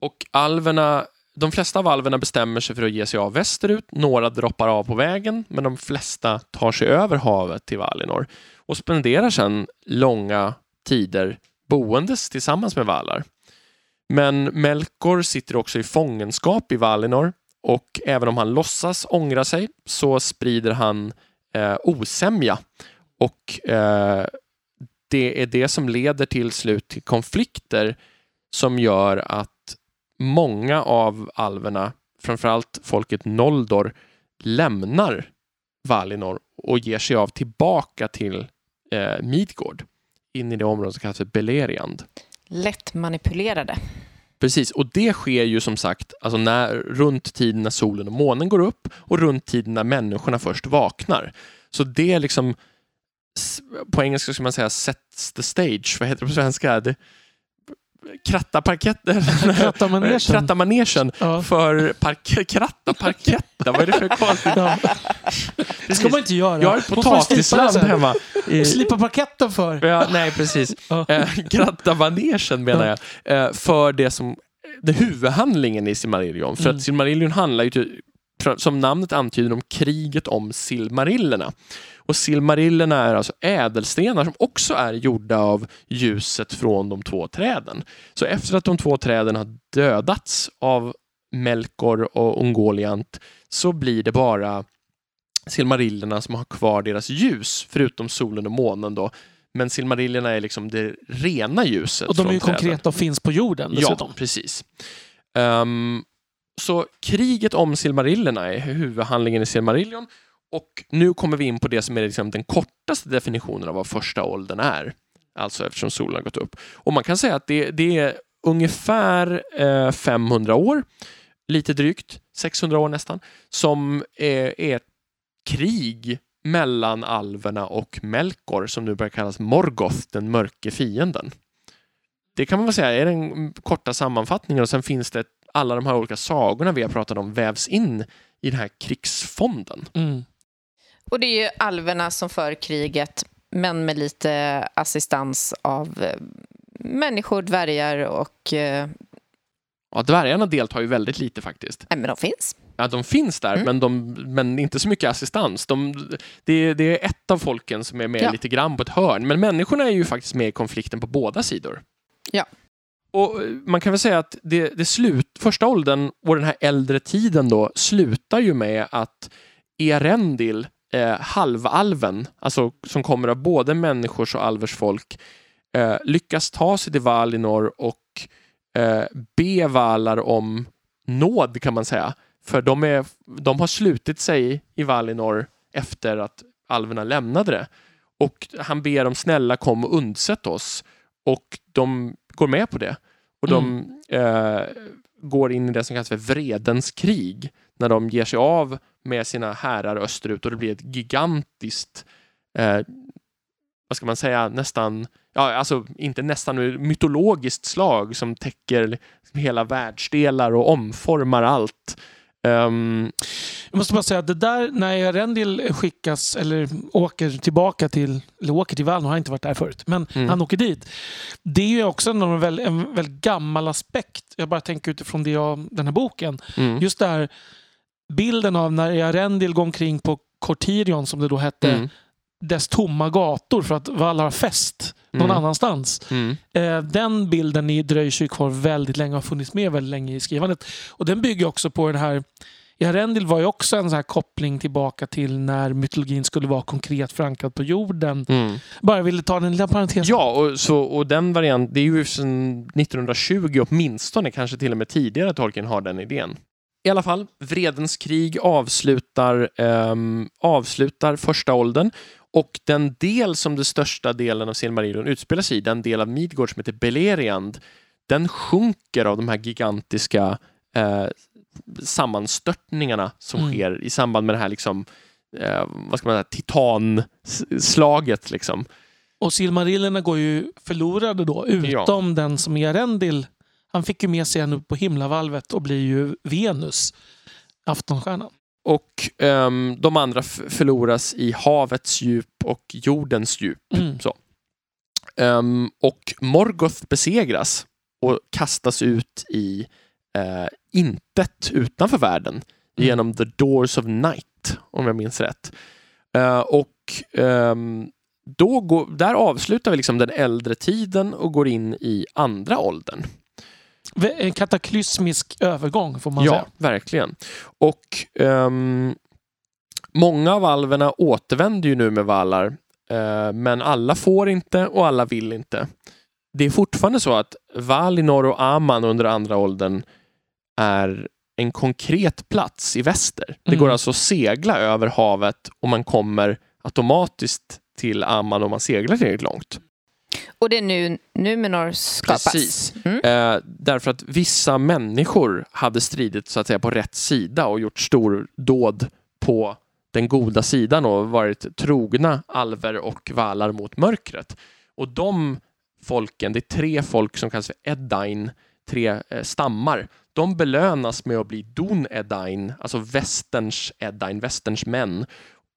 Och alverna de flesta av alverna bestämmer sig för att ge sig av västerut. Några droppar av på vägen, men de flesta tar sig över havet till Valinor och spenderar sedan långa tider boendes tillsammans med valar. Men Melkor sitter också i fångenskap i Valinor och även om han låtsas ångra sig så sprider han eh, osämja och eh, det är det som leder till slut till konflikter som gör att många av alverna, framförallt folket Noldor, lämnar Valinor och ger sig av tillbaka till eh, Midgård in i det område som kallas för Beleriand. Lätt manipulerade. Precis, och det sker ju som sagt alltså när, runt tiden när solen och månen går upp och runt tiden när människorna först vaknar. Så det är liksom, på engelska skulle man säga sets the stage, vad heter det på svenska? Det, kratta parketten. Kratta manegen. kratta manegen Ja. för park kratta parketta. Vad är det för konstigt? Ja. Det ska man inte göra. Jag har ett potatisland hemma. I, Slipa parketten för. ja, nej, precis. Ja. Eh, kratta manegen menar jag. Eh, för det som det huvudhandlingen i Silmarillion. För Mm. att Silmarillion handlar ju till, som namnet antyder om kriget om Silmarillerna. Och Silmarillerna är alltså ädelstenar som också är gjorda av ljuset från de två träden. Så efter att de två träden har dödats av Melkor och Ungoliant så blir det bara Silmarillerna som har kvar deras ljus, förutom solen och månen då. Men Silmarillerna är liksom det rena ljuset Och de är ju träden. konkreta och finns på jorden Ja, dessutom. precis. Ehm, så kriget om Silmarillerna är huvudhandlingen i Silmarillion och nu kommer vi in på det som är liksom den kortaste definitionen av vad första åldern är. Alltså eftersom solen har gått upp. Och man kan säga att det, det är ungefär eh, 500 år, lite drygt, 600 år nästan, som är, är ett krig mellan alverna och Melkor som nu börjar kallas Morgoth, den mörke fienden. Det kan man väl säga är den korta sammanfattningen och sen finns det alla de här olika sagorna vi har pratat om vävs in i den här krigsfonden. Mm. Och det är ju alverna som för kriget, men med lite assistans av eh, människor, dvärgar och... Eh, Ja, dvärgarna deltar ju väldigt lite faktiskt. nej, men de finns. Ja, de finns där, Mm. men, de, men inte så mycket assistans. De, det, det är ett av folken som är med Ja. lite grann på ett hörn, men människorna är ju faktiskt med i konflikten på båda sidor. Ja. Och eh, man kan väl säga att det, det slut, första åldern och den här äldre tiden då slutar ju med att Earendil, eh, halvalven, alltså som kommer av både människors och alvers folk, eh, lyckas ta sig till Valinor och eh, be Valar om nåd kan man säga. För de, är, de har slutit sig i Valinor efter att alverna lämnade det. Och han ber dem snälla kom och undsätt oss. Och de går med på det. Och de eh, går in i det som kallas för vredens krig. När de ger sig av med sina härar österut och det blir ett gigantiskt eh, vad ska man säga, nästan, ja alltså inte nästan, mytologiskt slag som täcker liksom hela världsdelar och omformar allt. Ehm, Jag måste bara säga att det där, när Erendil skickas eller åker tillbaka till, eller åker till Valinor, han har inte varit där förut, men Mm. han åker dit. Det är ju också en, väl, en väldigt gammal aspekt. Jag bara tänker utifrån det jag, den här boken. mm, Just det här bilden av när Erendil går omkring på Cortirion, som det då hette, mm, dess tomma gator för att Valar har fest någon Mm. annanstans. mm, Eh, den bilden i dröjer sig kvar väldigt länge och har funnits med väldigt länge i skrivandet. Och den bygger också på den här i Arendil var ju också en sån här koppling tillbaka till när mytologin skulle vara konkret förankrad på jorden. mm. Bara ville ta den lilla parentesen. Ja, och, så, och den varianten, det är ju sedan 1920 åtminstone, kanske till och med tidigare Tolkien har den idén. I alla fall, Vredens krig avslutar, ehm, avslutar första åldern och den del som den största delen av Silmarillion utspelar sig i, den del av Midgård som heter Beleriand, den sjunker av de här gigantiska eh, sammanstörtningarna som Mm. sker i samband med det här liksom, eh, vad ska man säga, titanslaget liksom. Och Silmarillerna går ju förlorade då, utom den som är Arendil. Han fick ju med sig henne upp på himlavalvet och blir ju Venus, aftonstjärnan. Och ehm, de andra förloras i havets djup och jordens djup. Mm. Ehm, och Morgoth besegras och kastas ut i eh, intet utanför världen genom The Doors of Night, om jag minns rätt. Eh, och ehm, då går, där avslutar vi liksom den äldre tiden och går in i andra åldern. En kataklysmisk övergång får man ja, säga. verkligen. Och ehm, många av alverna återvänder ju nu med vallar, eh, men alla får inte och alla vill inte. Det är fortfarande så att Valinor och Aman under andra åldern är en konkret plats i väster. Det Mm. går alltså att segla över havet och man kommer automatiskt till Aman om man seglar tillräckligt långt. Och det är nu Numenor skapas. Precis. Mm. Eh, därför att vissa människor hade stridit så att säga på rätt sida och gjort stor dåd på den goda sidan och varit trogna alver och valar mot mörkret. Och de folken, det är tre folk som kallas för Edain, tre eh, stammar. De belönas med att bli Don Edain, alltså västerns Edain, västerns män.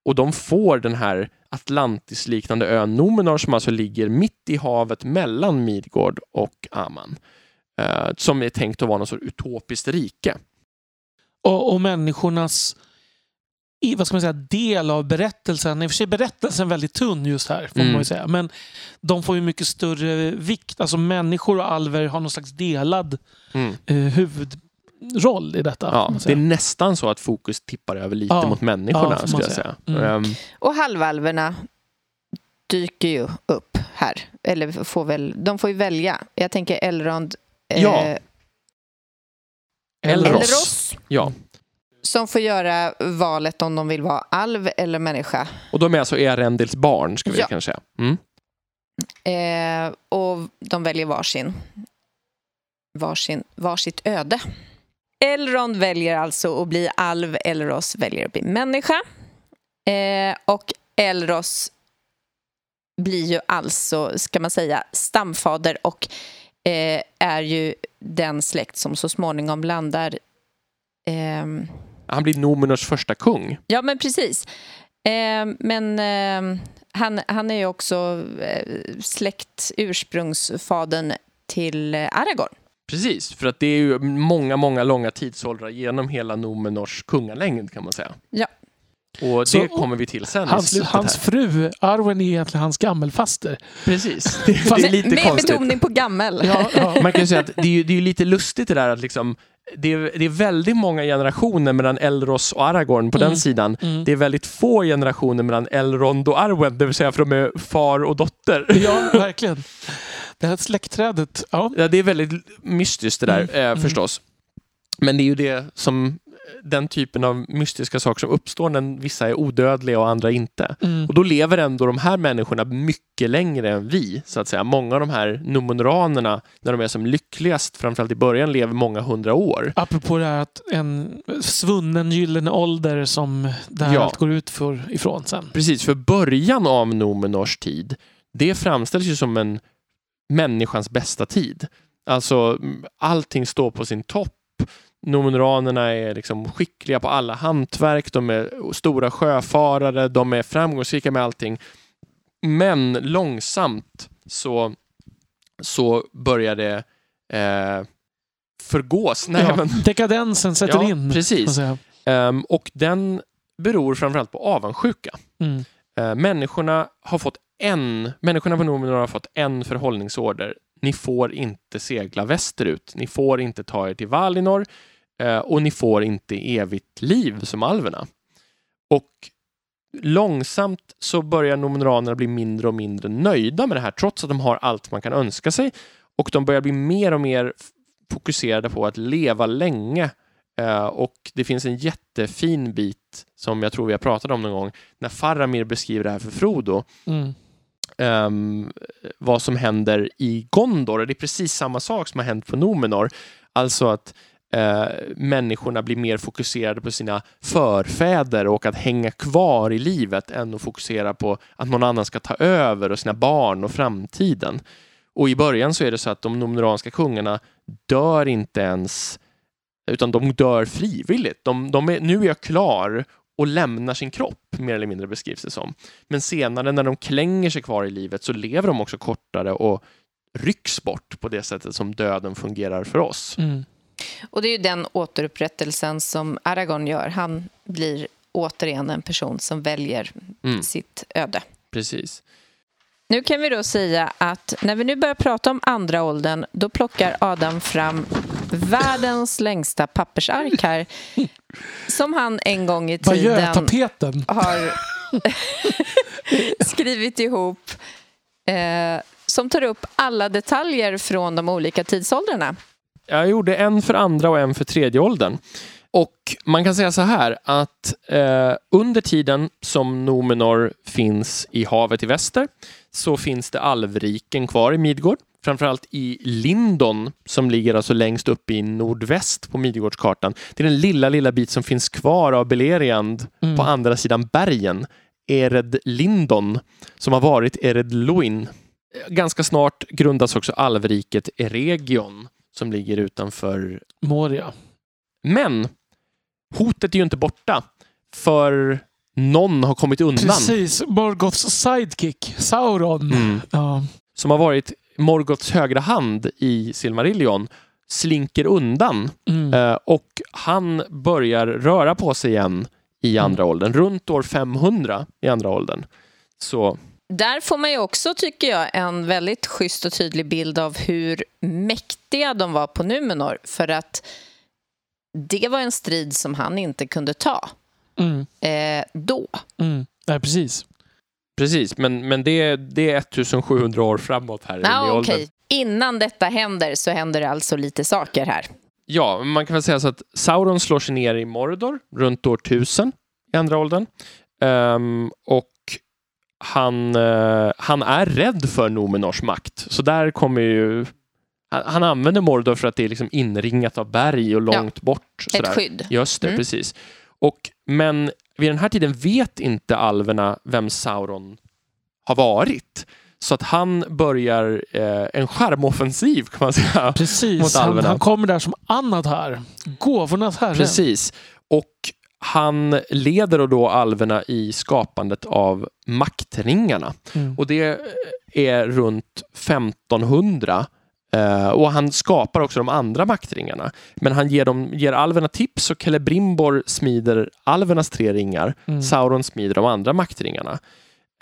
Och de får den här Atlantis-liknande ön Numenor som alltså ligger mitt i havet mellan Midgård och Aman. Eh, som är tänkt att vara något sorts utopiskt rike. Och, och människornas i, vad ska man säga, del av berättelsen. I och för sig berättelsen är väldigt tunn just här, får Mm. man säga. Men de får ju mycket större vikt. Alltså människor och alver har någon slags delad Mm. eh, huvudroll i detta. Ja, det är nästan så att fokus tippar över lite Ja, mot människorna, ja, skulle jag säga. Mm. Ehm, Och halvalverna dyker ju upp här. Eller får väl, de får ju välja. Jag tänker Elrond. eh, Ja. Elros. Elros. ja, Som får göra valet om de vill vara alv eller människa. och de är alltså Eärendils barn, ska vi Ja. kanske säga. Mm. Eh, och de väljer varsin, varsin, varsitt öde. Elrond väljer alltså att bli alv, Elros väljer att bli människa. Eh, och Elros blir ju alltså, ska man säga, stamfader och eh, är ju den släkt som så småningom landar ehm, Han blir Numenors första kung. Ja, men precis. Eh, men eh, han, han är ju också eh, släkt, ursprungsfadern till eh, Aragorn. Precis, för att det är ju många, många långa tidsåldrar genom hela Numenors kungalängd kan man säga. Ja. Och det Så- kommer vi till sen Hans, hans fru, Arwen, är egentligen hans gammelfaster. Precis, det, Fast- det är lite Med konstigt. betoning på gammel. Ja, ja. Man kan ju säga att det är det är lite lustigt det där att liksom det är, det är väldigt många generationer mellan Elros och Aragorn på Mm. den sidan. Mm. Det är väldigt få generationer mellan Elrond och Arwen, det vill säga för de är far och dotter. ja, verkligen. Det här släktträdet. Ja. Ja, det är väldigt mystiskt det där Mm, eh, mm. förstås. Men det är ju det som den typen av mystiska saker som uppstår när vissa är odödliga och andra inte. Mm. Och då lever ändå de här människorna mycket längre än vi, så att säga. Många av de här numenoranerna, när de är som lyckligast, framförallt i början, lever många hundra år. Apropå det här att en svunnen gyllene ålder som det här Ja. allt går ut för ifrån sen. Precis, för början av Numenors tid, det framställs ju som en människans bästa tid. Alltså, allting står på sin topp. Numenoranerna är liksom skickliga på alla hantverk, de är stora sjöfarare, de är framgångsrika med allting. Men långsamt så, så börjar det eh, förgås. Nej, ja, men, Dekadensen sätter ja, in. precis. Ehm, och den beror framförallt på avundsjuka. Mm. Eh, människorna har fått en, människorna på Nomenor har fått en förhållningsorder. Ni får inte segla västerut. Ni får inte ta er till Valinor eh, och ni får inte evigt liv som alverna. Och långsamt så börjar Nomenoranerna bli mindre och mindre nöjda med det här trots att de har allt man kan önska sig och de börjar bli mer och mer fokuserade på att leva länge eh, och det finns en jättefin bit som jag tror vi har pratat om någon gång när Faramir beskriver det här för Frodo. Mm um, vad som händer i Gondor. Och det är precis samma sak som har hänt på Nomenor. Alltså att uh, människorna blir mer fokuserade på sina förfäder och att hänga kvar i livet än att fokusera på att någon annan ska ta över och sina barn och framtiden. Och i början så är det så att de nomenoranska kungarna dör inte ens utan de dör frivilligt. De, de är, nu är jag klar och lämnar sin kropp, mer eller mindre beskrivs det som. Men senare när de klänger sig kvar i livet så lever de också kortare och rycks bort på det sättet som döden fungerar för oss. Mm. Och det är ju den återupprättelsen som Aragorn gör. Han blir återigen en person som väljer Mm, sitt öde. precis. Nu kan vi då säga att när vi nu börjar prata om andra åldern då plockar Adam fram världens längsta pappersark här som han en gång i tiden har skrivit ihop eh, som tar upp alla detaljer från de olika tidsåldrarna. Jag gjorde en för andra och en för tredje åldern. Och man kan säga så här att eh, under tiden som Nomenor finns i havet i väster så finns det alvriken kvar i Midgård. Framförallt i Lindon som ligger alltså längst upp i nordväst på Midgårdskartan. Det är den lilla, lilla bit som finns kvar av Beleriand Mm. på andra sidan bergen. Ered Lindon som har varit Ered Luin ganska snart grundas också alvriket Eregion som ligger utanför. Moria. Men hotet är ju inte borta för någon har kommit undan. Precis, Morgoths sidekick, Sauron. Mm. Ja. Som har varit Morgoths högra hand i Silmarillion slinker undan Mm. eh, och han börjar röra på sig igen i andra åldern. Runt år 500 i andra åldern. Så Där får man ju också, tycker jag, en väldigt schysst och tydlig bild av hur mäktiga de var på Numenor. För att det var en strid som han inte kunde ta Mm. eh, då. Mm. Nej, precis. Precis, men, men det, det är 1700 år framåt här Ja, i åldern. okej. Innan detta händer så händer det alltså lite saker här. Ja, man kan väl säga så att Sauron slår sig ner i Mordor runt år 1000 i andra åldern. Ehm, och han, eh, han är rädd för Nomenors makt. Så där kommer ju... Han, han använder Mordor för att det är liksom inringat av berg och långt bort. Ett sådär. skydd. I öster, Mm. precis. Och, men vid den här tiden vet inte alverna vem Sauron har varit. Så att han börjar eh, en charmoffensiv kan man säga. Mot Precis, han, alverna. han kommer där som annat här. Gåvornas herre. Precis. Och han leder då alverna i skapandet av maktringarna. Mm. Och det är runt 1500. Eh, och han skapar också de andra maktringarna. Men han ger, dem, ger alverna tips och Celebrimbor smider alvernas tre ringar. Mm. Sauron smider de andra maktringarna.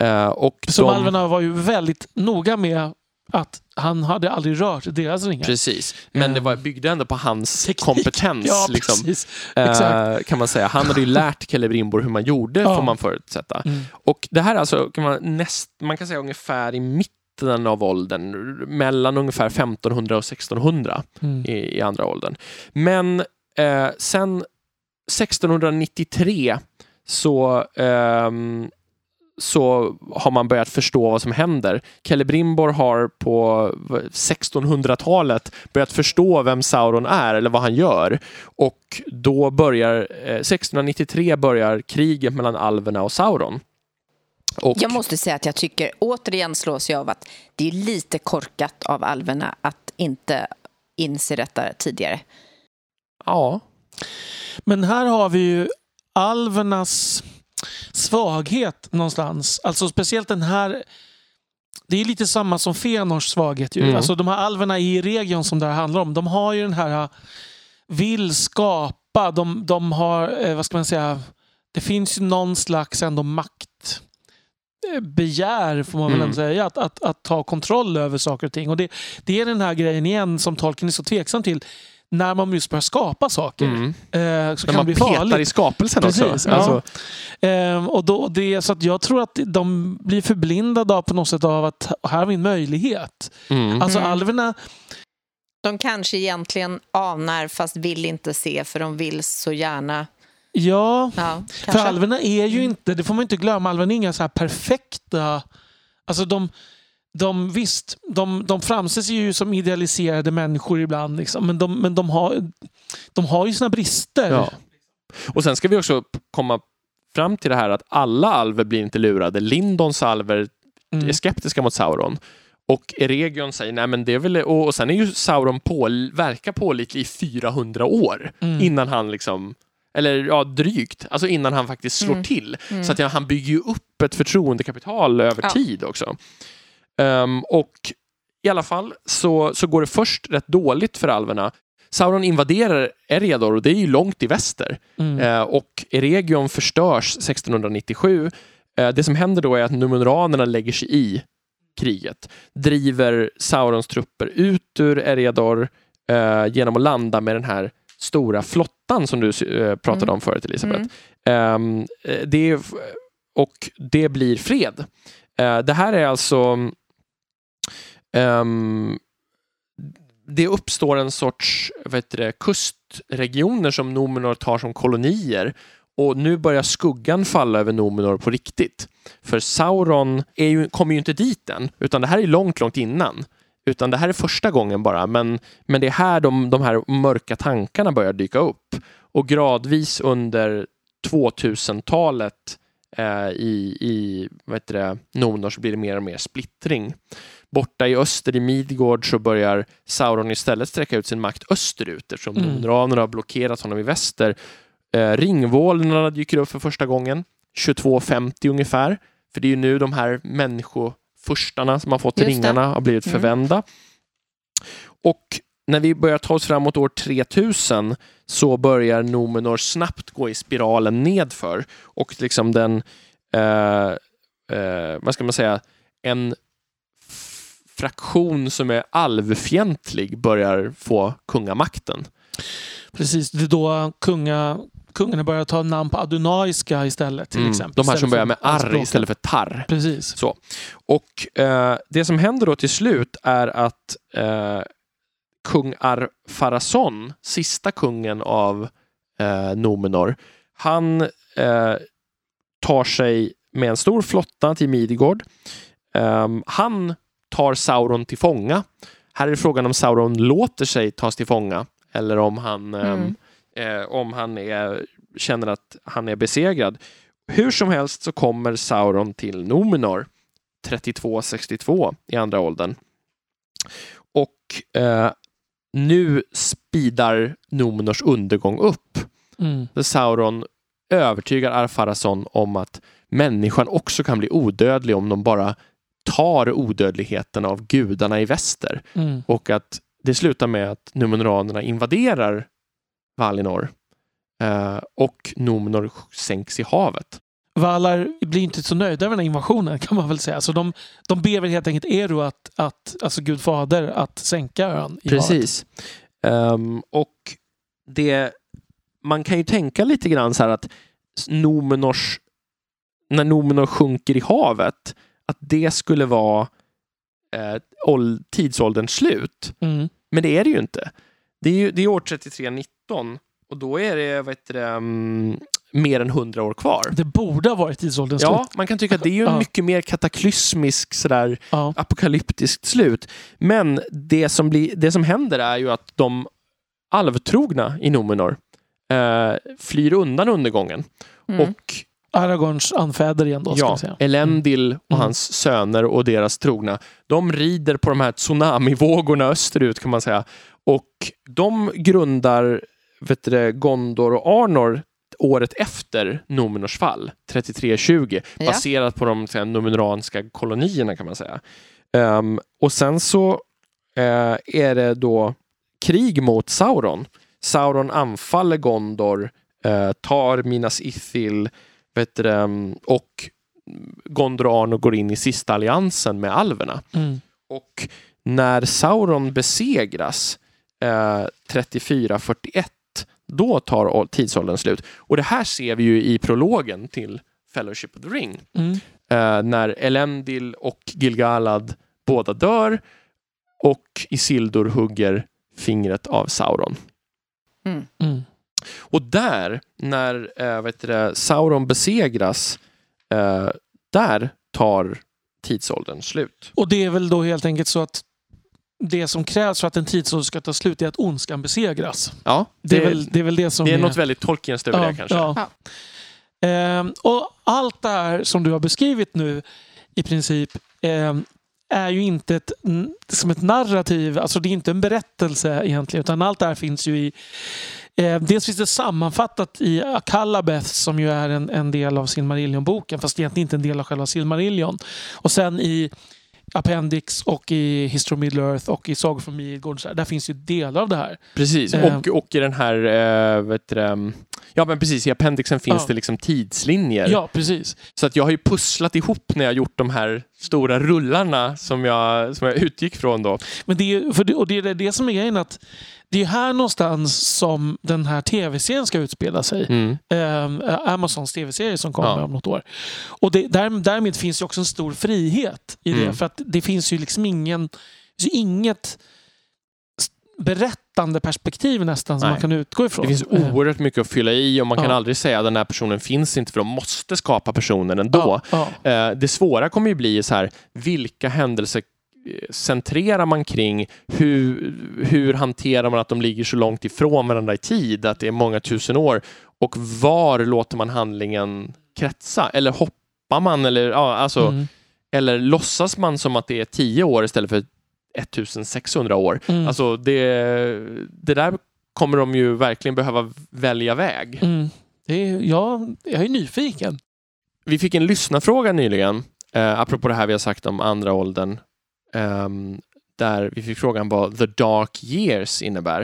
Eh, och Som de, alverna var ju väldigt noga med att han hade aldrig rört deras ringar. Precis. Men det Eh. var, byggde ändå på hans Teknik. kompetens. Ja, liksom. Eh, Exakt. kan man säga. Han hade ju lärt Celebrimbor hur man gjorde, Ja. får man förutsätta. Mm. Och det här är alltså, kan man, näst, man kan säga ungefär i mitten av åldern, mellan ungefär 1500 och 1600 Mm. i, i andra åldern. Men eh, sen 1693 så, ehm, så har man börjat förstå vad som händer. Celebrimbor har på 1600-talet börjat förstå vem Sauron är eller vad han gör. Och då börjar, eh, 1693 börjar kriget mellan alverna och Sauron. Och, Jag måste säga att jag tycker, återigen slås jag av att det är lite korkat av alverna att inte inse detta tidigare. ja, Men här har vi ju alvernas svaghet någonstans. Alltså speciellt den här... Det är lite samma som Fëanors svaghet. Ju. Mm. Alltså de här alverna i region som det här handlar om. De har ju den här vill skapa. De, de har, eh, vad ska man säga, det finns ju någon slags ändå makt begär, får man väl Mm. säga, att, att, att ta kontroll över saker och ting. Och det, det är den här grejen igen som Tolkien är så tveksam till. När man just börjar skapa saker mm. eh, så när kan det man bli petar farligt. i skapelsen Precis, också. ja. Alltså, Ehm, och då, det så att jag tror att de blir förblindade av, på något sätt av att här har vi en möjlighet. mm. Alltså Mm. alverna, De kanske egentligen anar fast vill inte se för de vill så gärna. Ja. Ja, För alverna är ju inte, det får man inte glömma, alverna är inga så här perfekta... Alltså de, de visst, de, de framställs ju som idealiserade människor ibland. Liksom, men de, men de, har, de har ju sina brister. Ja. Och sen ska vi också komma fram till det här att alla alver blir inte lurade. Lindons alver Mm. är skeptiska mot Sauron. Och Eregion säger nej men det är väl... Och, och sen är ju Sauron på, verkar pålitlig i 400 år Mm. innan han liksom... Eller ja, drygt. Alltså innan han faktiskt slår Mm. till. Mm. Så att ja, han bygger ju upp ett förtroendekapital över Ja. tid också. Ehm, och i alla fall så, så går det först rätt dåligt för alverna. Sauron invaderar Eredor och det är ju långt i väster. Mm. Eh, och Eregion förstörs 1697. Eh, det som händer då är att Numenoranerna lägger sig i kriget. Driver Saurons trupper ut ur Eredor eh, genom att landa med den här stora flottan som du eh, pratade Mm. om förut Elisabeth. Mm. Eh, det är, och det blir fred. Eh, det här är alltså ehm, det uppstår en sorts heter det, kustregioner som Nomenor tar som kolonier och nu börjar skuggan falla över Nomenor på riktigt. För Sauron är ju, kommer ju inte dit än, utan det här är långt, långt innan. Utan det här är första gången bara, men, men det är här de, de här mörka tankarna börjar dyka upp. Och gradvis under 2000-talet eh, i, i vad heter det, Nomenor så blir det mer och mer splittring. borta i öster i Midgård så börjar Sauron istället sträcka ut sin makt österut eftersom Mm. Numenoranerna har blockerat honom i väster. Eh, ringvålnaderna dyker upp för första gången, 2250 ungefär. För det är ju nu de här människofurstarna som har fått Just det. ringarna har blivit Mm. förvända. Och när vi börjar ta oss framåt år 3000 så börjar Numenor snabbt gå i spiralen nedför och liksom den, eh, eh, vad ska man säga, en fraktion som är alvfientlig börjar få kungamakten. Precis, det är då kunga, kungarna börjar ta namn på adonaiska istället. Till Mm, exempel. De här som börjar med arr istället för tarr. Precis. Och eh, det som händer då till slut är att eh, kung Ar-Pharason, sista kungen av eh, Nomenor, han eh, tar sig med en stor flotta till Midgård. Ehm, han tar Sauron till fånga. Här är frågan om Sauron låter sig tas till fånga eller om han, ehm, eh, om han är, känner att han är besegrad. Hur som helst så kommer Sauron till Numenor 32-62 i andra åldern. Och eh, nu spidar Numenors undergång upp. Mm. Där Sauron övertygar Ar-Pharason om att människan också kan bli odödlig om de bara tar odödligheten av gudarna i väster. Mm. Och att det slutar med att Numenoranerna invaderar Valinor eh, och Numenor sänks i havet. Valar blir inte så nöjda över den här invasionen kan man väl säga. Så de, de ber väl helt enkelt Eru, att, att, alltså Gud fader, att sänka ön i havet. Precis. Ehm, och det, man kan ju tänka lite grann så här att Numenors, när Numenor sjunker i havet, att det skulle vara eh, ål- tidsålderns slut. Mm. Men det är det ju inte. Det är, ju, det är år 3319 och då är det, vad heter det mm, mer än hundra år kvar. Det borde ha varit tidsålderns Ja, slut. man kan tycka att det är ju en Ja. mycket mer kataklysmisk sådär Ja. apokalyptiskt slut. Men det som, blir, det som händer är ju att de alvtrogna i Numenor eh, flyr undan undergången. Mm. Och Aragorns anfäder igen då, ja, säga. Elendil och Mm. hans söner och deras trogna, de rider på de här tsunamivågorna österut kan man säga. Och de grundar vet du, Gondor och Arnor året efter Numenors fall, 3320, Ja. baserat på de här, numenoranska kolonierna kan man säga. Ehm, och sen så eh, är det då krig mot Sauron. Sauron anfaller Gondor, eh, tar Minas Ithil vet du, det, och Gondor och Arnor går in i sista alliansen med alverna. Mm. Och när Sauron besegras eh, 34-41, då tar tidsåldern slut. Och det här ser vi ju i prologen till Fellowship of the Ring. Mm. Eh, när Elendil och Gilgalad båda dör och Isildur hugger fingret av Sauron. Mm. Och där, när eh, vet du det, Sauron besegras, eh, där tar tidsåldern slut. Och det är väl då helt enkelt så att det som krävs för att en tidsålder ska ta slut är att ondskan besegras. Ja, Det, är, väl, det är väl det som det är något väldigt Tolkienskt över det kanske. Ja. Ehm, och allt det här som du har beskrivit nu i princip ehm, är ju inte ett, som ett narrativ, alltså det är inte en berättelse egentligen, utan allt det här finns ju i Eh, dels finns det sammanfattat i Akallabeth som ju är en, en del av Silmarillion-boken fast egentligen inte en del av själva Silmarillion. Och sen i Appendix och i History of Middle-earth och i Sagor från Midgård. Där finns ju delar av det här. Precis, Eh. och, och i den här, eh, vet du, ja men precis, i appendixen finns Ja. det liksom tidslinjer. Ja, precis. Så att jag har ju pusslat ihop när jag gjort de här stora rullarna som jag, som jag utgick från då. Men det för det, och det är det som är grejen att det är här någonstans som den här tv-serien ska utspela sig. Mm. Eh, Amazons tv-serie som kommer Ja. om något år. Och det, där, därmed finns ju också en stor frihet i det. Mm. För att det finns ju liksom ingen, inget berättande perspektiv nästan som Nej. man kan utgå ifrån. Det finns Eh, oerhört mycket att fylla i och man kan Ja. aldrig säga att den här personen finns inte för de måste skapa personen ändå. Ja, ja. Eh, Det svåra kommer ju bli så här, vilka händelser centrerar man kring? Hur, hur hanterar man att de ligger så långt ifrån varandra i tid, att det är många tusen år? Och var låter man handlingen kretsa? Eller hoppar man? Eller, ja, alltså, Mm. Eller låtsas man som att det är 10 år istället för 1600 år? Mm. Alltså det, det där kommer de ju verkligen behöva välja väg. Mm. Det är, ja, jag är nyfiken. Vi fick en lyssnarfråga nyligen, eh, apropå det här vi har sagt om andra åldern, um, där vi fick frågan vad the dark years innebär.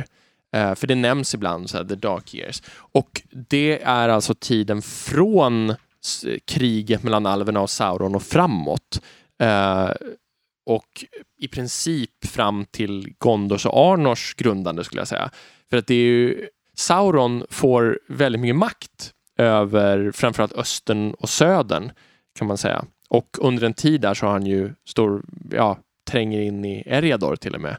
Uh, för det nämns ibland, så här, the dark years. Och det är alltså tiden från kriget mellan alverna och Sauron och framåt. Uh, och i princip fram till Gondors och Arnors grundande skulle jag säga. För att det är ju, Sauron får väldigt mycket makt över framförallt östern och södern kan man säga. Och under en tid där så har han ju stor, ja, tränger in i Eriador till och med.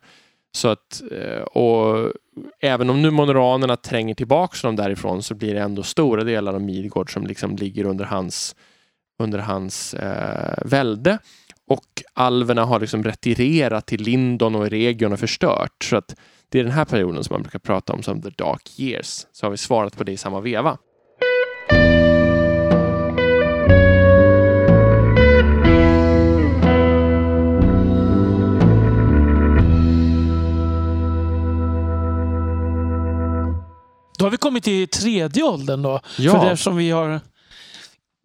Så att, eh, och även om nu monoranerna tränger tillbaka dem därifrån så blir det ändå stora delar av Midgård som liksom ligger under hans, under hans eh, välde. Och alverna har liksom retirerat till Lindon och Region och förstört. Så att det är den här perioden som man brukar prata om som the dark years. Så har vi svarat på det i samma veva. Då har vi kommit till tredje åldern då. Ja. För eftersom vi har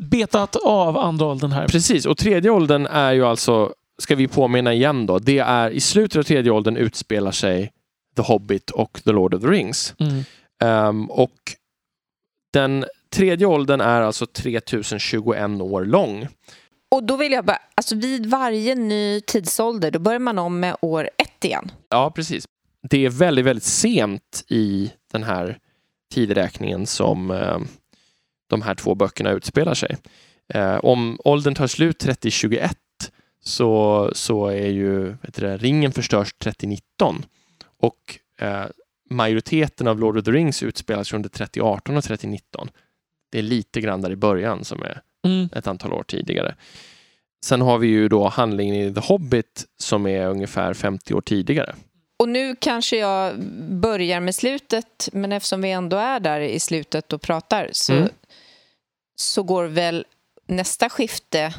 betat av andra åldern här. Precis, och tredje åldern är ju alltså, ska vi påminna igen då, det är i slutet av tredje åldern utspelar sig The Hobbit och The Lord of the Rings. Mm. Ehm, och den tredje åldern är alltså 3021 år lång. Och då vill jag bara, alltså vid varje ny tidsålder, då börjar man om med år ett igen. Ja, precis. Det är väldigt, väldigt sent i den här tideräkningen som eh, de här två böckerna utspelar sig. Eh, om åldern tar slut 3021 så, så är ju det, ringen förstörs 3019 och eh, majoriteten av Lord of the Rings utspelar sig under 3018 och 3019. Det är lite grann där i början som är Mm. ett antal år tidigare. Sen har vi ju då handlingen i The Hobbit som är ungefär 50 år tidigare. Och nu kanske jag börjar med slutet, men eftersom vi ändå är där i slutet och pratar så, Mm. så går väl nästa skifte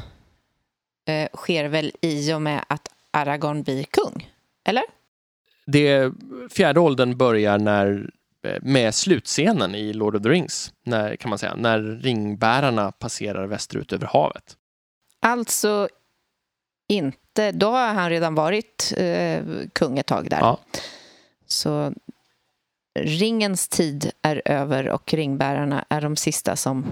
eh, sker väl i och med att Aragorn blir kung? Eller? Det fjärde åldern börjar när, eh, med slutscenen i Lord of the Rings, när, kan man säga, när ringbärarna passerar västerut över havet. Alltså inte, då har han redan varit eh, kung ett tag där. Ja. Så ringens tid är över och ringbärarna är de sista som...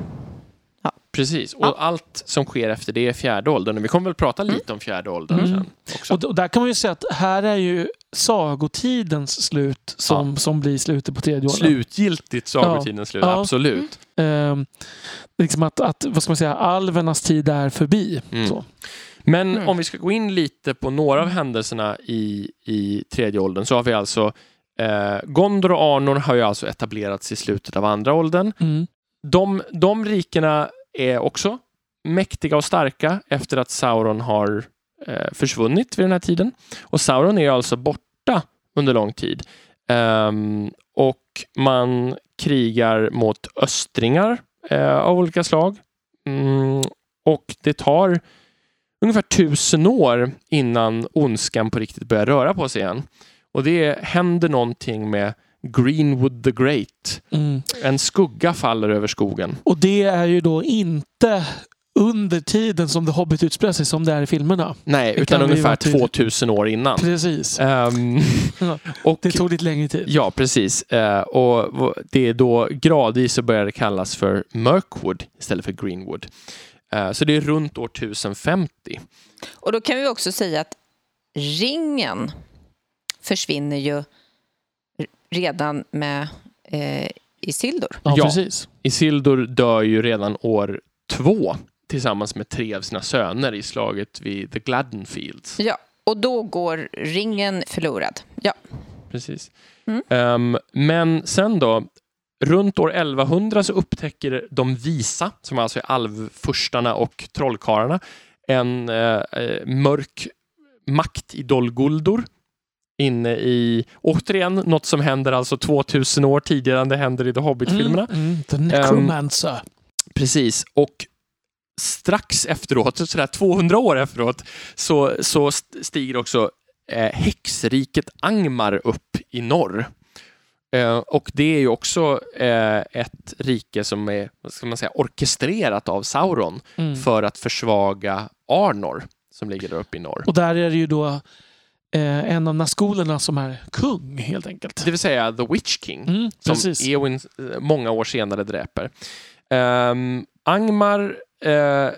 Precis, och Ja. allt som sker efter det är fjärde åldern. Och vi kommer väl prata lite om fjärde åldern Mm. sen också. Och, där kan man ju säga att här är ju sagotidens slut som, som blir slutet på tredje åldern. Slutgiltigt sagotidens slut, Ja. absolut. Ehm, liksom att, att, vad ska man säga, alvernas tid är förbi. Mm. Så. Men Mm. om vi ska gå in lite på några av händelserna i, i tredje åldern så har vi alltså eh, Gondor och Arnor har ju alltså etablerats i slutet av andra åldern. Mm. De, de rikena är också mäktiga och starka efter att Sauron har eh, försvunnit vid den här tiden. Och Sauron är alltså borta under lång tid. Ehm, och man krigar mot östringar eh, av olika slag. Mm, och det tar ungefär tusen år innan ondskan på riktigt börjar röra på sig igen. Och det händer någonting med Greenwood the Great. Mm. En skugga faller över skogen. Och det är ju då inte under tiden som The Hobbit utspelar sig som det är i filmerna. Nej, Det utan ungefär vara tydligt. 2000 år innan. Precis. Ja, och, Det tog lite längre tid. Ja, precis. Eh, och det är då gradvis så börjar det kallas för Mirkwood istället för Greenwood. Eh, så det är runt år 1050. Och då kan vi också säga att ringen försvinner ju redan med eh, Isildur. Ja, Ja. precis. Isildur dör ju redan år två tillsammans med tre av sina söner i slaget vid The Gladden Fields. Ja, och då går ringen förlorad. Ja, Precis. Mm. Ehm, men sen då, runt år 1100 så upptäcker de visa, som alltså är alvfurstarna och trollkarlarna, en eh, eh, mörk makt i Dol Guldur inne i, återigen, något som händer alltså 2000 år tidigare än det händer i The Hobbit-filmerna. Mm, mm, The Necromancer. Precis, och strax efteråt, sådär 200 år efteråt, så, så st- stiger också eh, häxriket Angmar upp i norr. Eh, och det är ju också eh, ett rike som är vad ska man säga, orkestrerat av Sauron Mm. för att försvaga Arnor som ligger där uppe i norr. Och där är det ju då eh, en av Nazgulerna som är kung helt enkelt. Det vill säga The Witch King. Mm, som precis. Eowyn eh, många år senare dräper. Um, Angmar eh,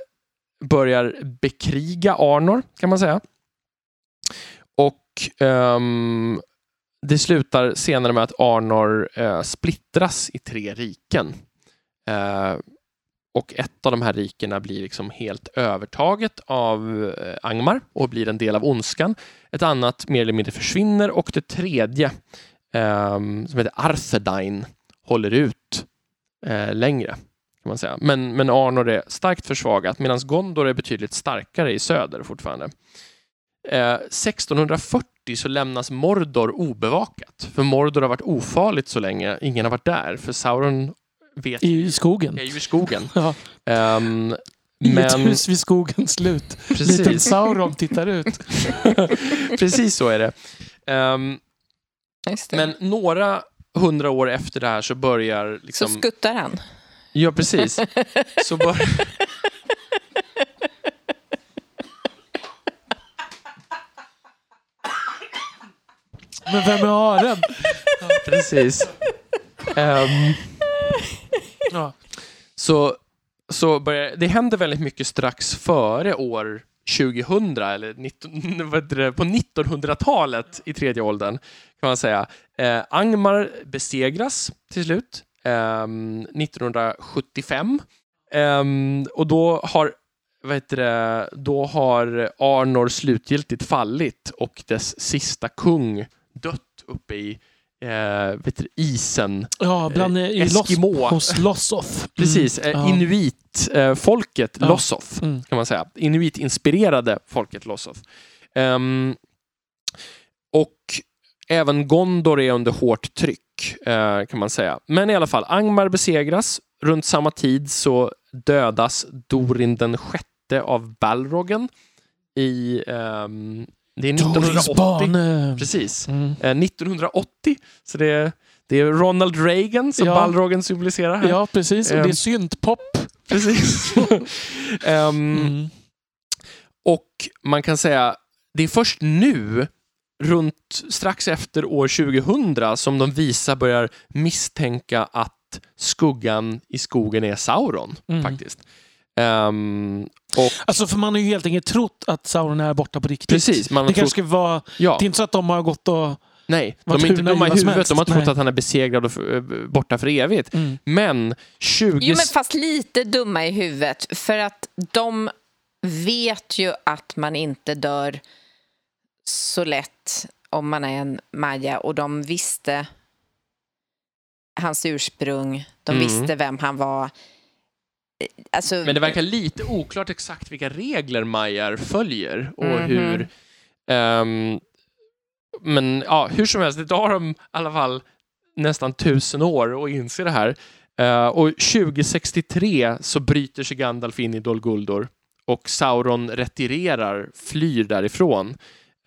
börjar bekriga Arnor, kan man säga. Och ehm, det slutar senare med att Arnor eh, splittras i tre riken. Eh, och ett av de här rikena blir liksom helt övertaget av eh, Angmar och blir en del av ondskan. Ett annat mer eller mindre försvinner och det tredje ehm, som heter Arthedain håller ut eh, längre. Kan man säga. Men, men Arnor är starkt försvagat medan Gondor är betydligt starkare i söder fortfarande. Eh, 1640 så lämnas Mordor obevakat. För Mordor har varit ofarligt så länge. Ingen har varit där. För Sauron vet I skogen. är ju i skogen. Ja, Ehm, I ett men hus vid skogens slut. Liten precis, Sauron tittar ut. precis så är det. Just det. men några hundra år efter det här så börjar Så liksom... skuttar han. Ja, precis. Så bör... Men vem är haren? precis. Ehm, Ja. så så börjar, det händer väldigt mycket strax före år 2000, eller 19, vad heter det, på 1900-talet i tredje åldern, kan man säga. Eh, Angmar besegras till slut, ehm, 1975. Ehm, och då har, vad heter det, då har Arnor slutgiltigt fallit och dess sista kung uppe i eh, vet du, isen. Ja, bland Eh, Eskimo. Los, hos Lossoth. Mm. Precis, eh, Ja. inuit-folket Ja. Lossoth, Mm. kan man säga. Inuit-inspirerade folket Lossoth. Ehm, och även Gondor är under hårt tryck, eh, kan man säga. Men i alla fall, Angmar besegras. Runt samma tid så dödas Dorin den sjätte av Balrogen i... ehm, det är Dorins 1980. bane. Precis. Mm. Eh, 1980. Så det är, det är Ronald Reagan som Ja. Balrogen symboliserar här. Ja, precis. Och det Ehm. är syntpop. Precis. Ehm, Mm. Och man kan säga, det är först nu, runt strax efter år 2000, som de visa börjar misstänka att skuggan i skogen är Sauron, Mm. faktiskt. Ehm, och Alltså, för man har ju helt enkelt trott att Sauron är borta på riktigt. precis, man har Det kanske trott, ska vara... ja, Det är inte så att de har gått och... nej, de är inte dumma i huvudet, helst. de har trott Nej. att han är besegrad och eh, borta för evigt. Mm. Men 20... Jo, men fast lite dumma i huvudet. För att de vet ju att man inte dör så lätt om man är en maja. Och de visste hans ursprung. De Mm. visste vem han var. Alltså, Men det verkar lite oklart exakt vilka regler Majar följer och Mhm. hur... ehm, men ja, hur som helst, det tar dem i alla fall nästan tusen år att inse det här. Eh, och 2063 så bryter sig Gandalf in i Dol Guldur och Sauron retirerar, flyr därifrån.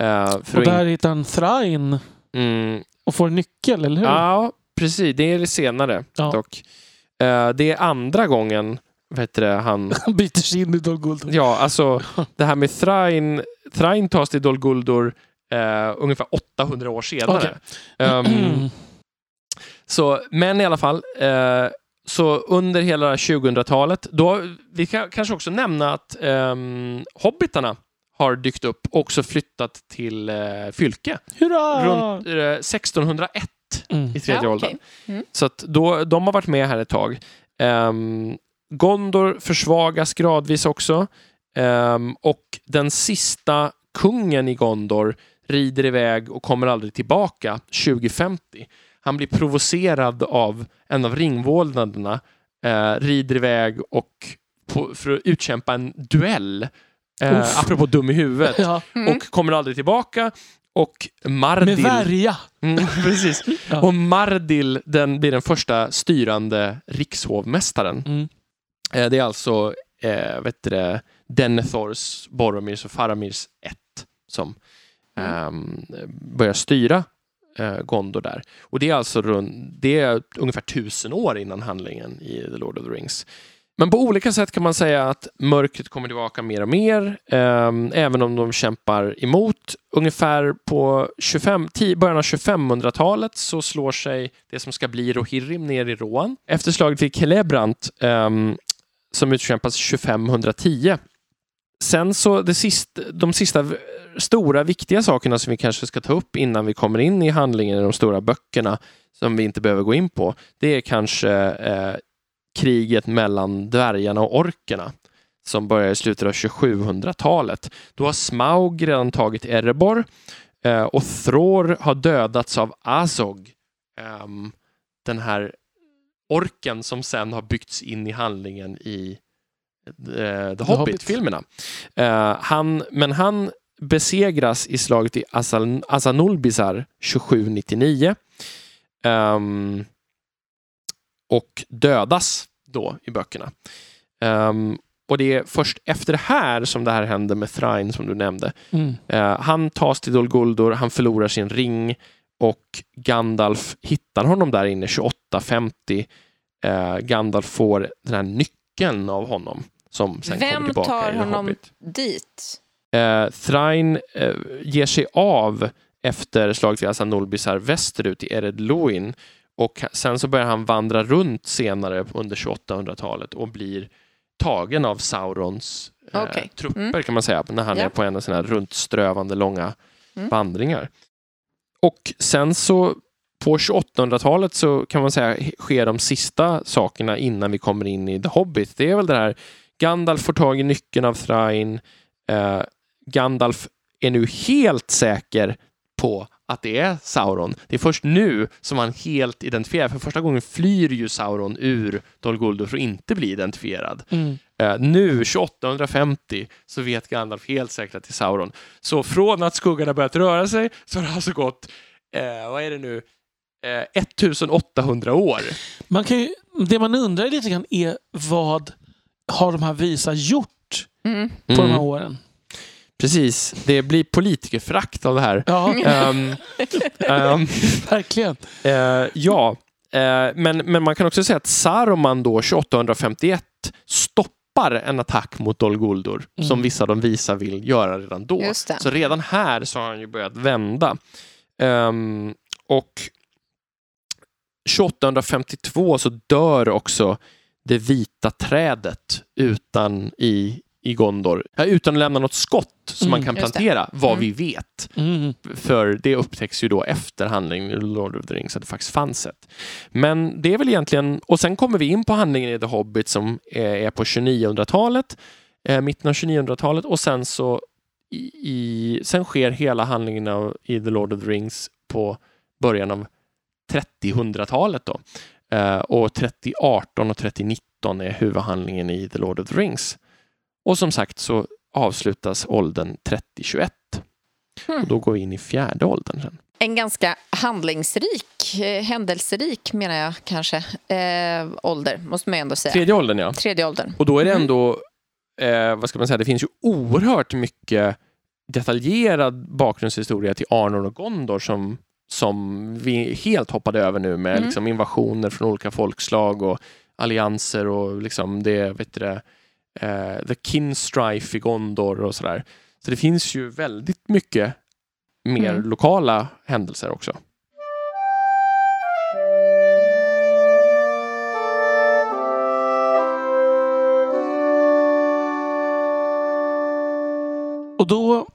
Eh, för Och in- där hittar han Thrain mm, och får en nyckel, eller hur? Ja, precis. Det är det senare Ja. dock. Eh, det är andra gången, vad heter det, han... Han byter sig in i Dol Guldur. Ja, alltså det här med Thrain, Thrain tas till Dol Guldur eh, ungefär 800 år senare. Okej. Ehm, Mm. så, men i alla fall, eh, så under hela 2000-talet, då, vi kan kanske också nämna att um, hobbitarna har dykt upp och också flyttat till eh, Fylke Hurra! runt eh, 1601 Mm. i tredje Ja, åldern. okej. Mm. Så att då, de har varit med här ett tag. Ehm, Gondor försvagas gradvis också. Ehm, och den sista kungen i Gondor rider iväg och kommer aldrig tillbaka 2050. Han blir provocerad av en av ringvålnaderna, eh, rider iväg och på, för att utkämpa en duell. Uff. apropå dum i huvudet. Ja, Mm. Och kommer aldrig tillbaka. Och Mardil... med värja. Mm, precis. Ja. Och Mardil den blir den första styrande rikshovmästaren. Mm. Eh, Det är alltså eh, vet det, Denethors, Boromirs och Faramirs ett som Mm. eh, börjar styra eh, Gondor där. Och det är alltså runt, det är ungefär tusen år innan handlingen i The Lord of the Rings. Men på olika sätt kan man säga att mörkret kommer tillbaka mer och mer, eh, även om de kämpar emot. Ungefär på 25, ti- början av 2500-talet så slår sig det som ska bli Rohirrim ner i Rohan. Efter slaget vid Celebrant, ehm, som utkämpas 2510. Sen så det sista, de sista stora viktiga sakerna som vi kanske ska ta upp innan vi kommer in i handlingen i de stora böckerna som vi inte behöver gå in på. Det är kanske eh, kriget mellan dvärgarna och orkerna som börjar i slutet av 2700-talet. Då har Smaug redan tagit Erebor eh, och Thror har dödats av Azog. eh, den här orken som sen har byggts in i handlingen i eh, The Hobbit-filmerna. Eh, han, men han besegras i slaget i Asal- Asanulbizar 2799 ehm, och dödas då i böckerna. Ehm, och det är först efter det här som det här händer med Thrain som du nämnde. Mm. Eh, han tas till Dol Guldur, han förlorar sin ring och Gandalf hittar honom där inne 2850. Eh, Gandalf får den här nyckeln av honom som sen kommer Vem tillbaka tar i honom Hobbit. dit? Eh, Thrain eh, ger sig av efter slaget vid Asanulbisar västerut i Ered Luin och sen så börjar han vandra runt senare under 2800-talet och blir tagen av Saurons eh, Okej. trupper Mm. kan man säga när han Ja. är på en av sina runtströvande långa Mm. vandringar. Och sen så på 2800-talet så kan man säga sker de sista sakerna innan vi kommer in i The Hobbit. Det är väl det här Gandalf får tag i nyckeln av Thrain. Eh, Gandalf är nu helt säker på att det är Sauron. Det är först nu som han helt identifierar. För första gången flyr ju Sauron ur Dol Guldur för att inte bli identifierad. Mm. Eh, nu, 2850, så vet Gandalf helt säkert att det är Sauron. Så från att skuggarna börjat röra sig så har det alltså gått, eh, vad är det nu, eh, 1800 år. Man kan ju, det man undrar lite grann är vad har de här visa gjort Mm. på de här Mm, åren? precis, det blir politikerförakt av det här. Ja, Ehm, ehm, verkligen. Eh, ja, eh, men, men man kan också säga att Saruman då 2851 stoppar en attack mot Dol Guldur Mm. som vissa av de visa vill göra redan då. Så redan här så har han ju börjat vända. Ehm, och 2852 så dör också det vita trädet utan i, i Gondor. Utan att lämna något skott som Mm, man kan plantera, vad Mm. vi vet. Mm. För det upptäcks ju då efter handlingen i Lord of the Rings att det faktiskt fanns ett. Men det är väl egentligen, och sen kommer vi in på handlingen i The Hobbit som är på 2900-talet, eh, mitten av 2900-talet och sen så i, sen sker hela handlingen av, i The Lord of the Rings på början av 30-hundratalet då. Eh, och 3018 och 3019 är huvudhandlingen i The Lord of the Rings. Och som sagt så avslutas åldern 3021. Hmm. Och då går vi in i fjärde åldern sen. En ganska handlingsrik, eh, händelserik menar jag kanske, eh, ålder, måste man ju ändå säga. Tredje åldern ja. Tredje åldern. Och då är det Mm. ändå, eh, vad ska man säga, det finns ju oerhört mycket detaljerad bakgrundshistoria till Arnor och Gondor som, som vi helt hoppade över nu med Mm. liksom invasioner från olika folkslag och allianser och liksom det, vet du det, eh, the kin strife i Gondor och sådär. Så det finns ju väldigt mycket mer Mm. lokala händelser också. Och då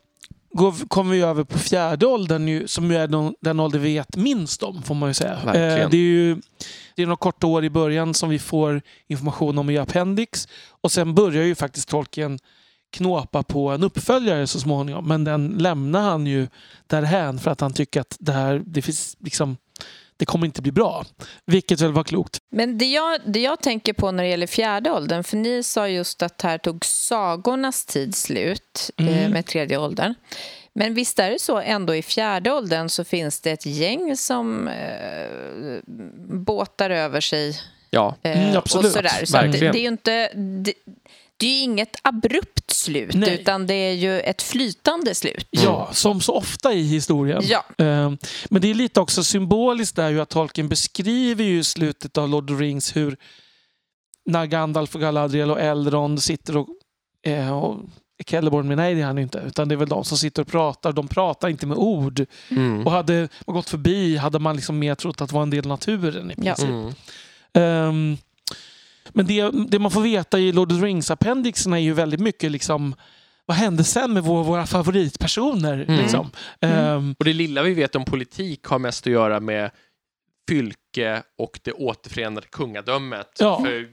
går, kommer vi över på fjärde åldern ju, som ju är den, den ålder vi vet minst om, får man ju säga. Eh, det är ju det är några korta år i början som vi får information om i Appendix. Och sen börjar ju faktiskt Tolkien knåpa på en uppföljare så småningom. Men den lämnar han ju därhän för att han tycker att det här, det finns liksom det kommer inte bli bra. Vilket väl var klokt. Men det jag, det jag tänker på när det gäller fjärde åldern, för ni sa just att här tog sagornas tid slut eh, Mm. med tredje åldern. Men visst är det så ändå i fjärde åldern så finns det ett gäng som eh, båtar över sig Ja, eh, Mm, absolut. och sådär. Så att det, det är ju inte... Det, det är ju inget abrupt slut, Nej. utan det är ju ett flytande slut. Ja, som så ofta i historien. Ja. Eh, Men det är lite också symboliskt där ju att Tolkien beskriver ju slutet av Lord of the Rings hur när Gandalf och Galadriel och Elrond sitter och, eh, och Celeborn, men nej det är han inte, utan det är väl de som sitter och pratar. De pratar inte med ord. Mm. Och hade man gått förbi hade man liksom mer trott att det var en del av naturen i Ja. princip. Mm. Ehm, men det, det man får veta i Lord of the Rings-appendixerna är ju väldigt mycket liksom vad hände sen med vår, våra favoritpersoner? Mm. Liksom? Ehm, Och det lilla vi vet om politik har mest att göra med fylke och det återförenade kungadömet. Ja. För eh,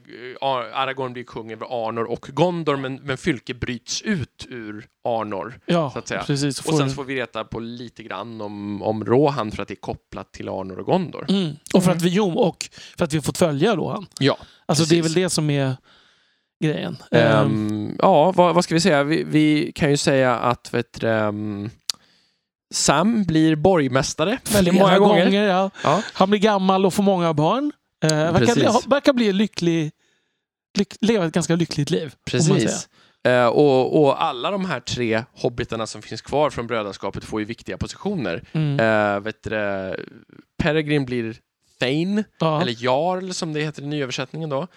Aragorn blir kung över Arnor och Gondor, men, men fylke bryts ut ur Arnor. ja, så att säga. precis. Och sen får vi reta på lite grann om, om Rohan för att det är kopplat till Arnor och Gondor. mm. Och för att vi, jo, och för att vi har fått följa Rohan. Ja. Alltså det är väl Precis. det som är grejen. Ehm, Ehm, ja, vad, vad ska vi säga? Vi, vi kan ju säga att vet du, ehm, Sam blir borgmästare väldigt flera många gånger. ja. Ja. Han blir gammal och får många barn. Uh, verkar, verkar bli lycklig, lyck, leva ett ganska lyckligt liv. Precis. Eh, och, och alla de här tre hobbitarna som finns kvar från brödraskapet får ju viktiga positioner. Mm. Uh, vet du, Peregrin blir Thane, ja. eller Jarl som det heter i nyöversättningen då.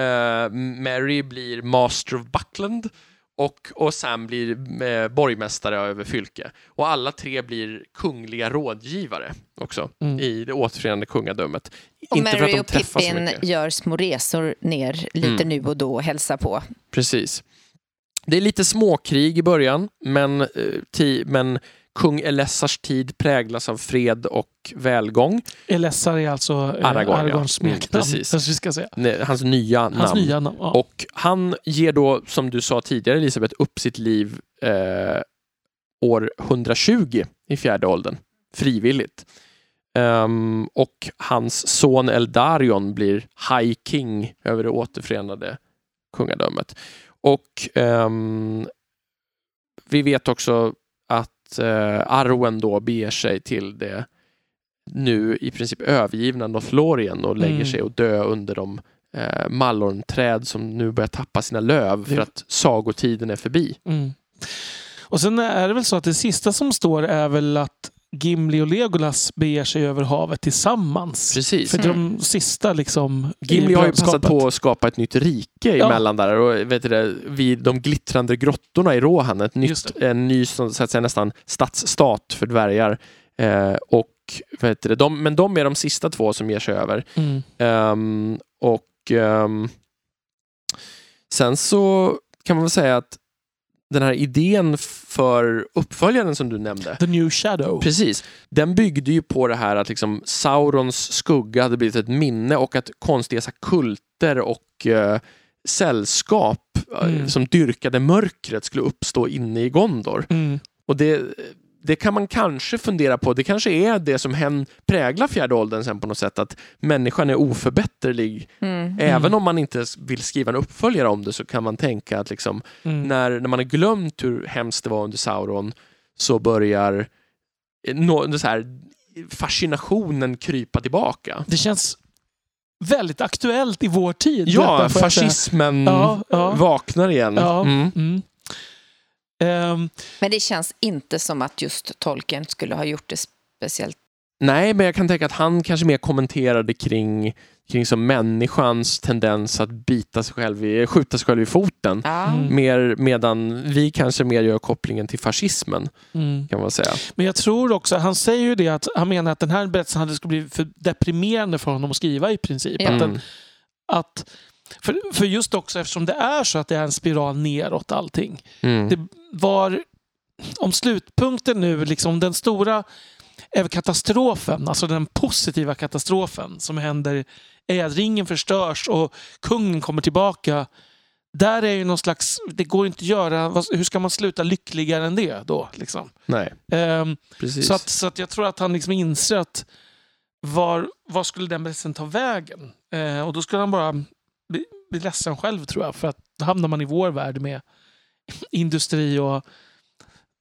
Eh, Mary blir Master of Buckland och, och Sam blir eh, borgmästare över Fylke. Och alla tre blir kungliga rådgivare också Mm. i det återförenade kungadömet. Och Inte Mary och Pippin gör små resor ner lite Mm. nu och då och hälsar på. Precis. Det är lite småkrig i början, men, eh, ti- men kung Elessars tid präglas av fred och välgång. Elessar är alltså eh, Aragorn. Aragorns Mm, smeknamn. precis. kanske vi ska säga. Nej, Hans nya Hans namn. nya namn. Ja. Och han ger då, som du sa tidigare Elisabeth, upp sitt liv eh, år 120 i fjärde åldern, frivilligt. Ehm, och hans son Eldarion blir High King över det återförenade kungadömet. Och ehm, vi vet också att eh, Arwen då beger sig till det nu i princip övergivna Northlorien och lägger Mm. sig och dö under de eh, mallornträd som nu börjar tappa sina löv för att sagotiden är förbi. Mm. Och sen är det väl så att det sista som står är väl att Gimli och Legolas beger sig över havet tillsammans. Precis. För de sista liksom... Gimli har ju passat på att skapa ett nytt rike Ja. emellan där och vet du det, vid de glittrande grottorna i Rohan, ett nytt, en ny så att säga, nästan stadsstat för dvärgar. Eh, och vet du det, de, men de är de sista två som ger sig över. Mm. Ehm, och ehm, sen så kan man väl säga att den här idén för uppföljaren som du nämnde, The New Shadow. precis, den byggde ju på det här att liksom Saurons skugga hade blivit ett minne och att konstiga kulter och eh, sällskap eh, Mm. som dyrkade mörkret skulle uppstå inne i Gondor. Mm. Och det, det kan man kanske fundera på. Det kanske är det som hen präglar fjärde åldern sen på något sätt, att människan är oförbätterlig. Mm. Även om man inte vill skriva en uppföljare om det så kan man tänka att liksom, Mm. när, när man har glömt hur hemskt det var under Sauron så börjar eh, nå, så här, fascinationen krypa tillbaka. Det känns väldigt aktuellt i vår tid. Ja, fascismen Ja, ja. vaknar igen. Ja. Mm. Mm. Ehm, Men det känns inte som att just Tolkien skulle ha gjort det speciellt. Nej, men jag kan tänka att han kanske mer kommenterade kring, kring som människans tendens att bita sig själv i, skjuta sig själv i foten. Mm. Mer, medan vi kanske mer gör kopplingen till fascismen, mm. kan man säga. Men jag tror också, han säger ju det att han menar att den här berättelsen hade skulle bli för deprimerande för honom att skriva i princip. Ja. Att den, Mm. att, för, för just också eftersom det är så att det är en spiral neråt allting. Mm. Det var, om slutpunkten nu, liksom den stora katastrofen, alltså den positiva katastrofen som händer är att ringen förstörs och kungen kommer tillbaka. Där är ju någon slags, det går inte att göra, hur ska man sluta lyckligare än det då? Liksom? Nej, Ehm, precis. så, att, så att jag tror att han liksom inser att var, var skulle den berättelsen ta vägen? Eh, och då skulle han bara bli, bli ledsen själv tror jag. För att då hamnar man i vår värld med industri och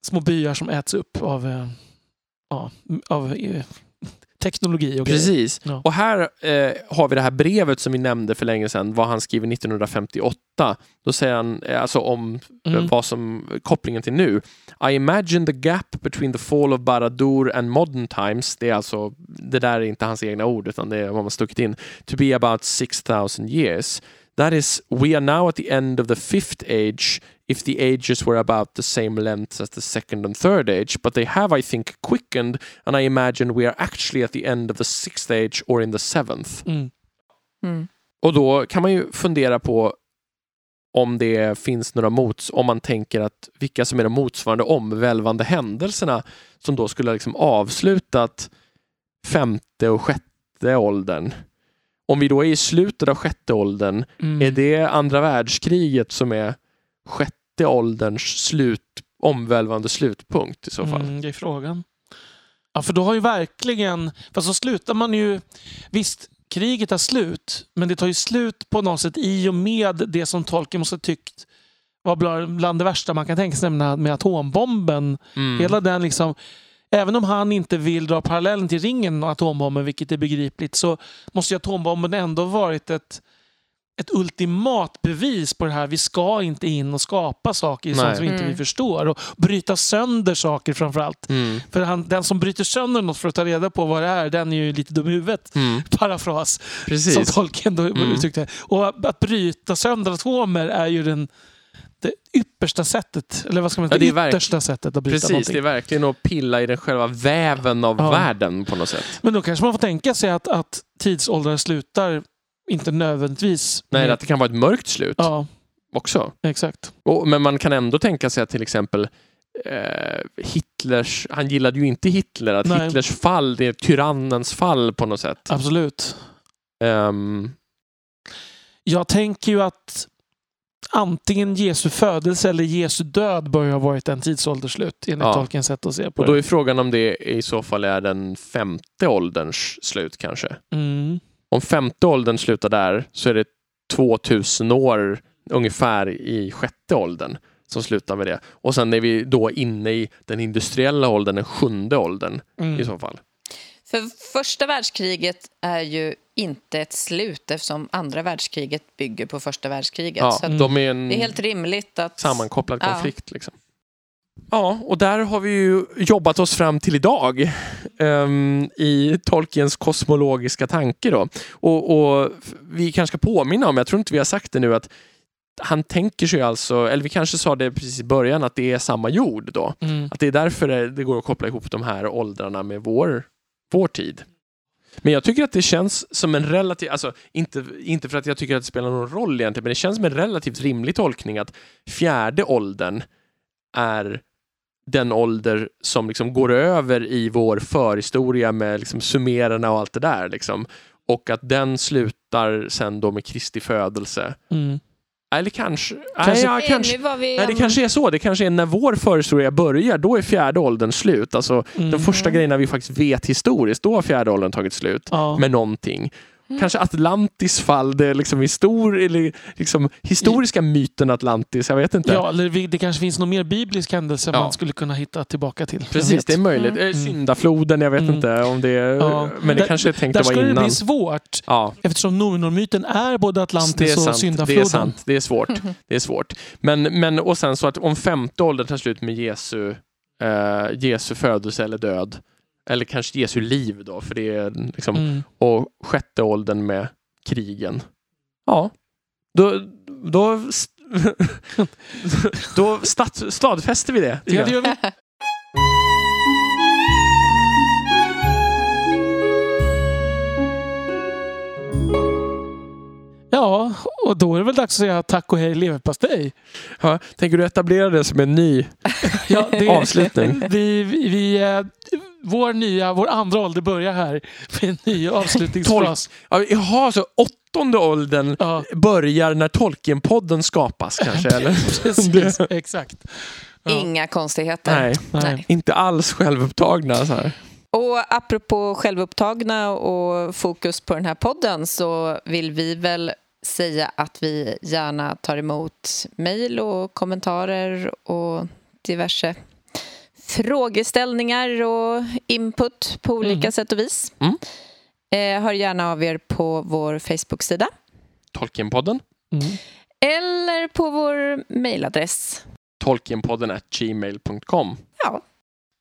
små byar som äts upp av, eh, ja, av eh, teknologi och. Precis. Ja. Och här eh, har vi det här brevet som vi nämnde för länge sedan, vad han skriver 1958. Då säger han eh, alltså om eh, Mm. vad som kopplingen till nu. I imagine the gap between the fall of Baradur and modern times. Det är alltså, det där är inte hans egna ord utan det är vad man stuckit in. To be about 6000 years. That is, we are now at the end of the fifth age if the ages were about the same length as the second and third age, but they have, I think, quickened, and I imagine we are actually at the end of the sixth age or in the seventh. Mm. Mm. Och då kan man ju fundera på om det finns några mots, om man tänker att vilka som är de motsvarande omvälvande händelserna som då skulle ha liksom avslutat femte och sjätte åldern. Om vi då är i slutet av sjätte åldern, Mm. är det andra världskriget som är sjätte ålderns slut, omvälvande slutpunkt i så fall? Mm, det är frågan. Ja, för då har ju verkligen... Fast så slutar man ju... Visst, kriget tar slut, men det tar ju slut på något sätt i och med det som Tolkien måste ha tyckt var bland det värsta man kan tänka sig, nämligen med atombomben. Mm. Hela den liksom... Även om han inte vill dra parallellen till ringen och atombomben, vilket är begripligt, så måste ju atombomben ändå varit ett, ett ultimat bevis på det här. Vi ska inte in och skapa saker i sånt Nej. som inte vi Mm. förstår. Och bryta sönder saker framför allt. Mm. För han, den som bryter sönder något för att ta reda på vad det är, den är ju lite dum i huvudet. Mm. Parafras, som Precis. Tolkien då Mm. uttryckte Och att bryta sönder atomer är ju den, det yppersta sättet, eller vad ska man Ja, säga, det är det yttersta sättet att bryta Precis, någonting. det är verkligen att pilla i den själva väven av Ja. världen på något sätt. Men då kanske man får tänka sig att, att tidsåldrar slutar inte nödvändigtvis Nej, att det kan vara ett mörkt slut Ja, också. exakt. Och, men man kan ändå tänka sig att till exempel eh, Hitlers, han gillade ju inte Hitler, att Nej. Hitlers fall, det är tyrannens fall på något sätt. Absolut. Ehm, Jag tänker ju att antingen Jesu födelse eller Jesu död bör ha varit en tidsåldersslut enligt Ja. Tolkiens sätt att se på och då det. är frågan om det i så fall är den femte ålderns slut kanske. Mm. Om femte åldern slutar där så är det 2000 år ungefär i sjätte åldern som slutar med det. Och sen är vi då inne i den industriella åldern, den sjunde åldern i Mm. så fall. För första världskriget är ju inte ett slut eftersom andra världskriget bygger på första världskriget. Ja, Så de är en det är helt rimligt att... sammankopplad Ja. konflikt. Liksom. Ja, och där har vi ju jobbat oss fram till idag ehm, i Tolkiens kosmologiska tanke. Då. Och, och vi kanske ska påminna om, jag tror inte vi har sagt det nu, att han tänker sig alltså, eller vi kanske sa det precis i början, att det är samma jord då. Mm. Att det är därför det, det går att koppla ihop de här åldrarna med vår, vår tid. Men jag tycker att det känns som en relativ, alltså inte, inte för att jag tycker att det spelar någon roll egentligen, men det känns som en relativt rimlig tolkning att fjärde åldern är den ålder som liksom går över i vår förhistoria med liksom sumererna och allt det där. Liksom. Och att den slutar sen då med Kristi födelse. Mm. Eller kanske... Kanske- Nej, ja, kanske. Nej, det kanske är så. Det kanske är när vår förhistoria börjar, då är fjärde åldern slut. Alltså Mm. de första grejerna vi faktiskt vet historiskt, då har fjärde åldern tagit slut Ja. med någonting. Mm. Kanske Atlantis fall, det är liksom, histor eller liksom historiska myten Atlantis, jag vet inte. Ja, eller det kanske finns någon mer biblisk händelse Ja. man skulle kunna hitta tillbaka till. Precis, det är möjligt. Mm. Eh, Syndafloden, jag vet Mm. inte om det är... Ja. Men det Där- kanske är tänkt Där att vara skulle det innan. bli svårt Ja, eftersom Nornormyten är både det Atlantis är och sant. Det Syndafloden. är sant. Det är svårt. Det är svårt. Men, men och sen så att om femte åldern tar slut med Jesu, eh, Jesu födelse eller död, eller kanske Jesu liv då, för det är liksom Mm. och sjätte åldern med krigen. Ja, då, då, då stat, stadfäster vi det. Ja, det gör vi. Ja, och då är det väl dags att säga tack och hej leverpastej. Ja, tänker du etablera det som en ny Ja, det, avslutning? Vi, vi, vi, eh, vår, nya, vår andra ålder börjar här med en ny avslutningsfras. Ja, Jaha, så åttonde åldern Ja, börjar när Tolkien-podden skapas kanske? Eller? precis. Exakt. Ja. Inga konstigheter. Nej, Nej. inte alls självupptagna. Så här. Och apropå självupptagna och fokus på den här podden så vill vi väl säga att vi gärna tar emot mejl och kommentarer och diverse frågeställningar och input på olika Mm. sätt och vis. Mm. Eh, hör gärna av er på vår Facebook-sida Tolkienpodden. Mm. eller på vår mejladress. Tolkienpodden at gmail.com. Ja.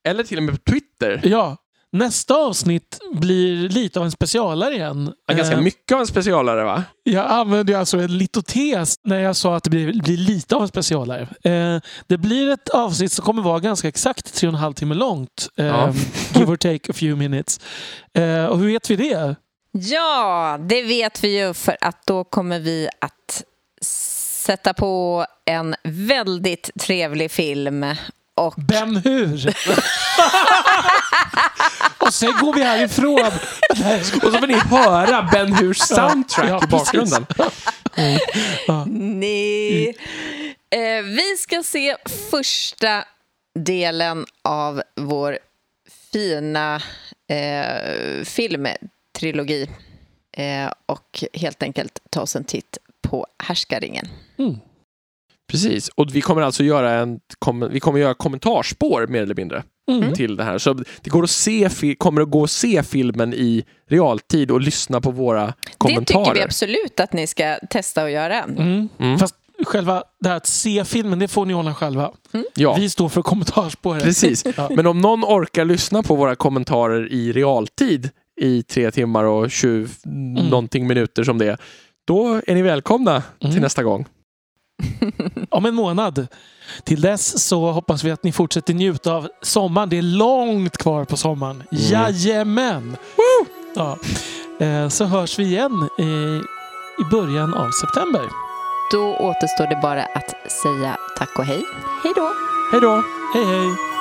Eller till och med på Twitter. Ja. Nästa avsnitt blir lite av en specialare igen. Ja, Ganska Eh, mycket av en specialare va? Jag använde alltså en litotes när jag sa att det blir, blir lite av en specialare. Eh, det blir ett avsnitt som kommer vara ganska exakt tre och en halv timme långt. Eh, Ja. Give or take a few minutes. Eh, och hur vet vi det? Ja, det vet vi ju för att då kommer vi att sätta på en väldigt trevlig film. Och Ben Hur? och sen går vi härifrån. Nej. Och så får ni höra Ben Hurs soundtrack Ja, i bakgrunden. ni, eh, vi ska se första delen av vår fina eh, filmtrilogi eh, och helt enkelt ta oss en titt på Härskaringen. Mm. Precis, och vi kommer alltså göra en kom, vi kommer göra kommentarspår mer eller mindre Mm. till det här. Så det går att se, kommer att gå att se filmen i realtid och lyssna på våra Det kommentarer. tycker vi absolut att ni ska testa att göra. Mm. Mm. Fast själva det här att se filmen, det får ni ordna själva. Ja, Vi står för kommentarsspåret. precis. Ja. Men om någon orkar lyssna på våra kommentarer i realtid i tre timmar och 20 någonting minuter som det är, då är ni välkomna Mm. till nästa gång. Om en månad. Till dess så hoppas vi att ni fortsätter njuta av sommaren. Det är långt kvar på sommaren. Mm. Jajamän! Ja. Eh, Så hörs vi igen i, i början av september. Då återstår det bara att säga tack och hej. Hej då! Hej då! Hej hej!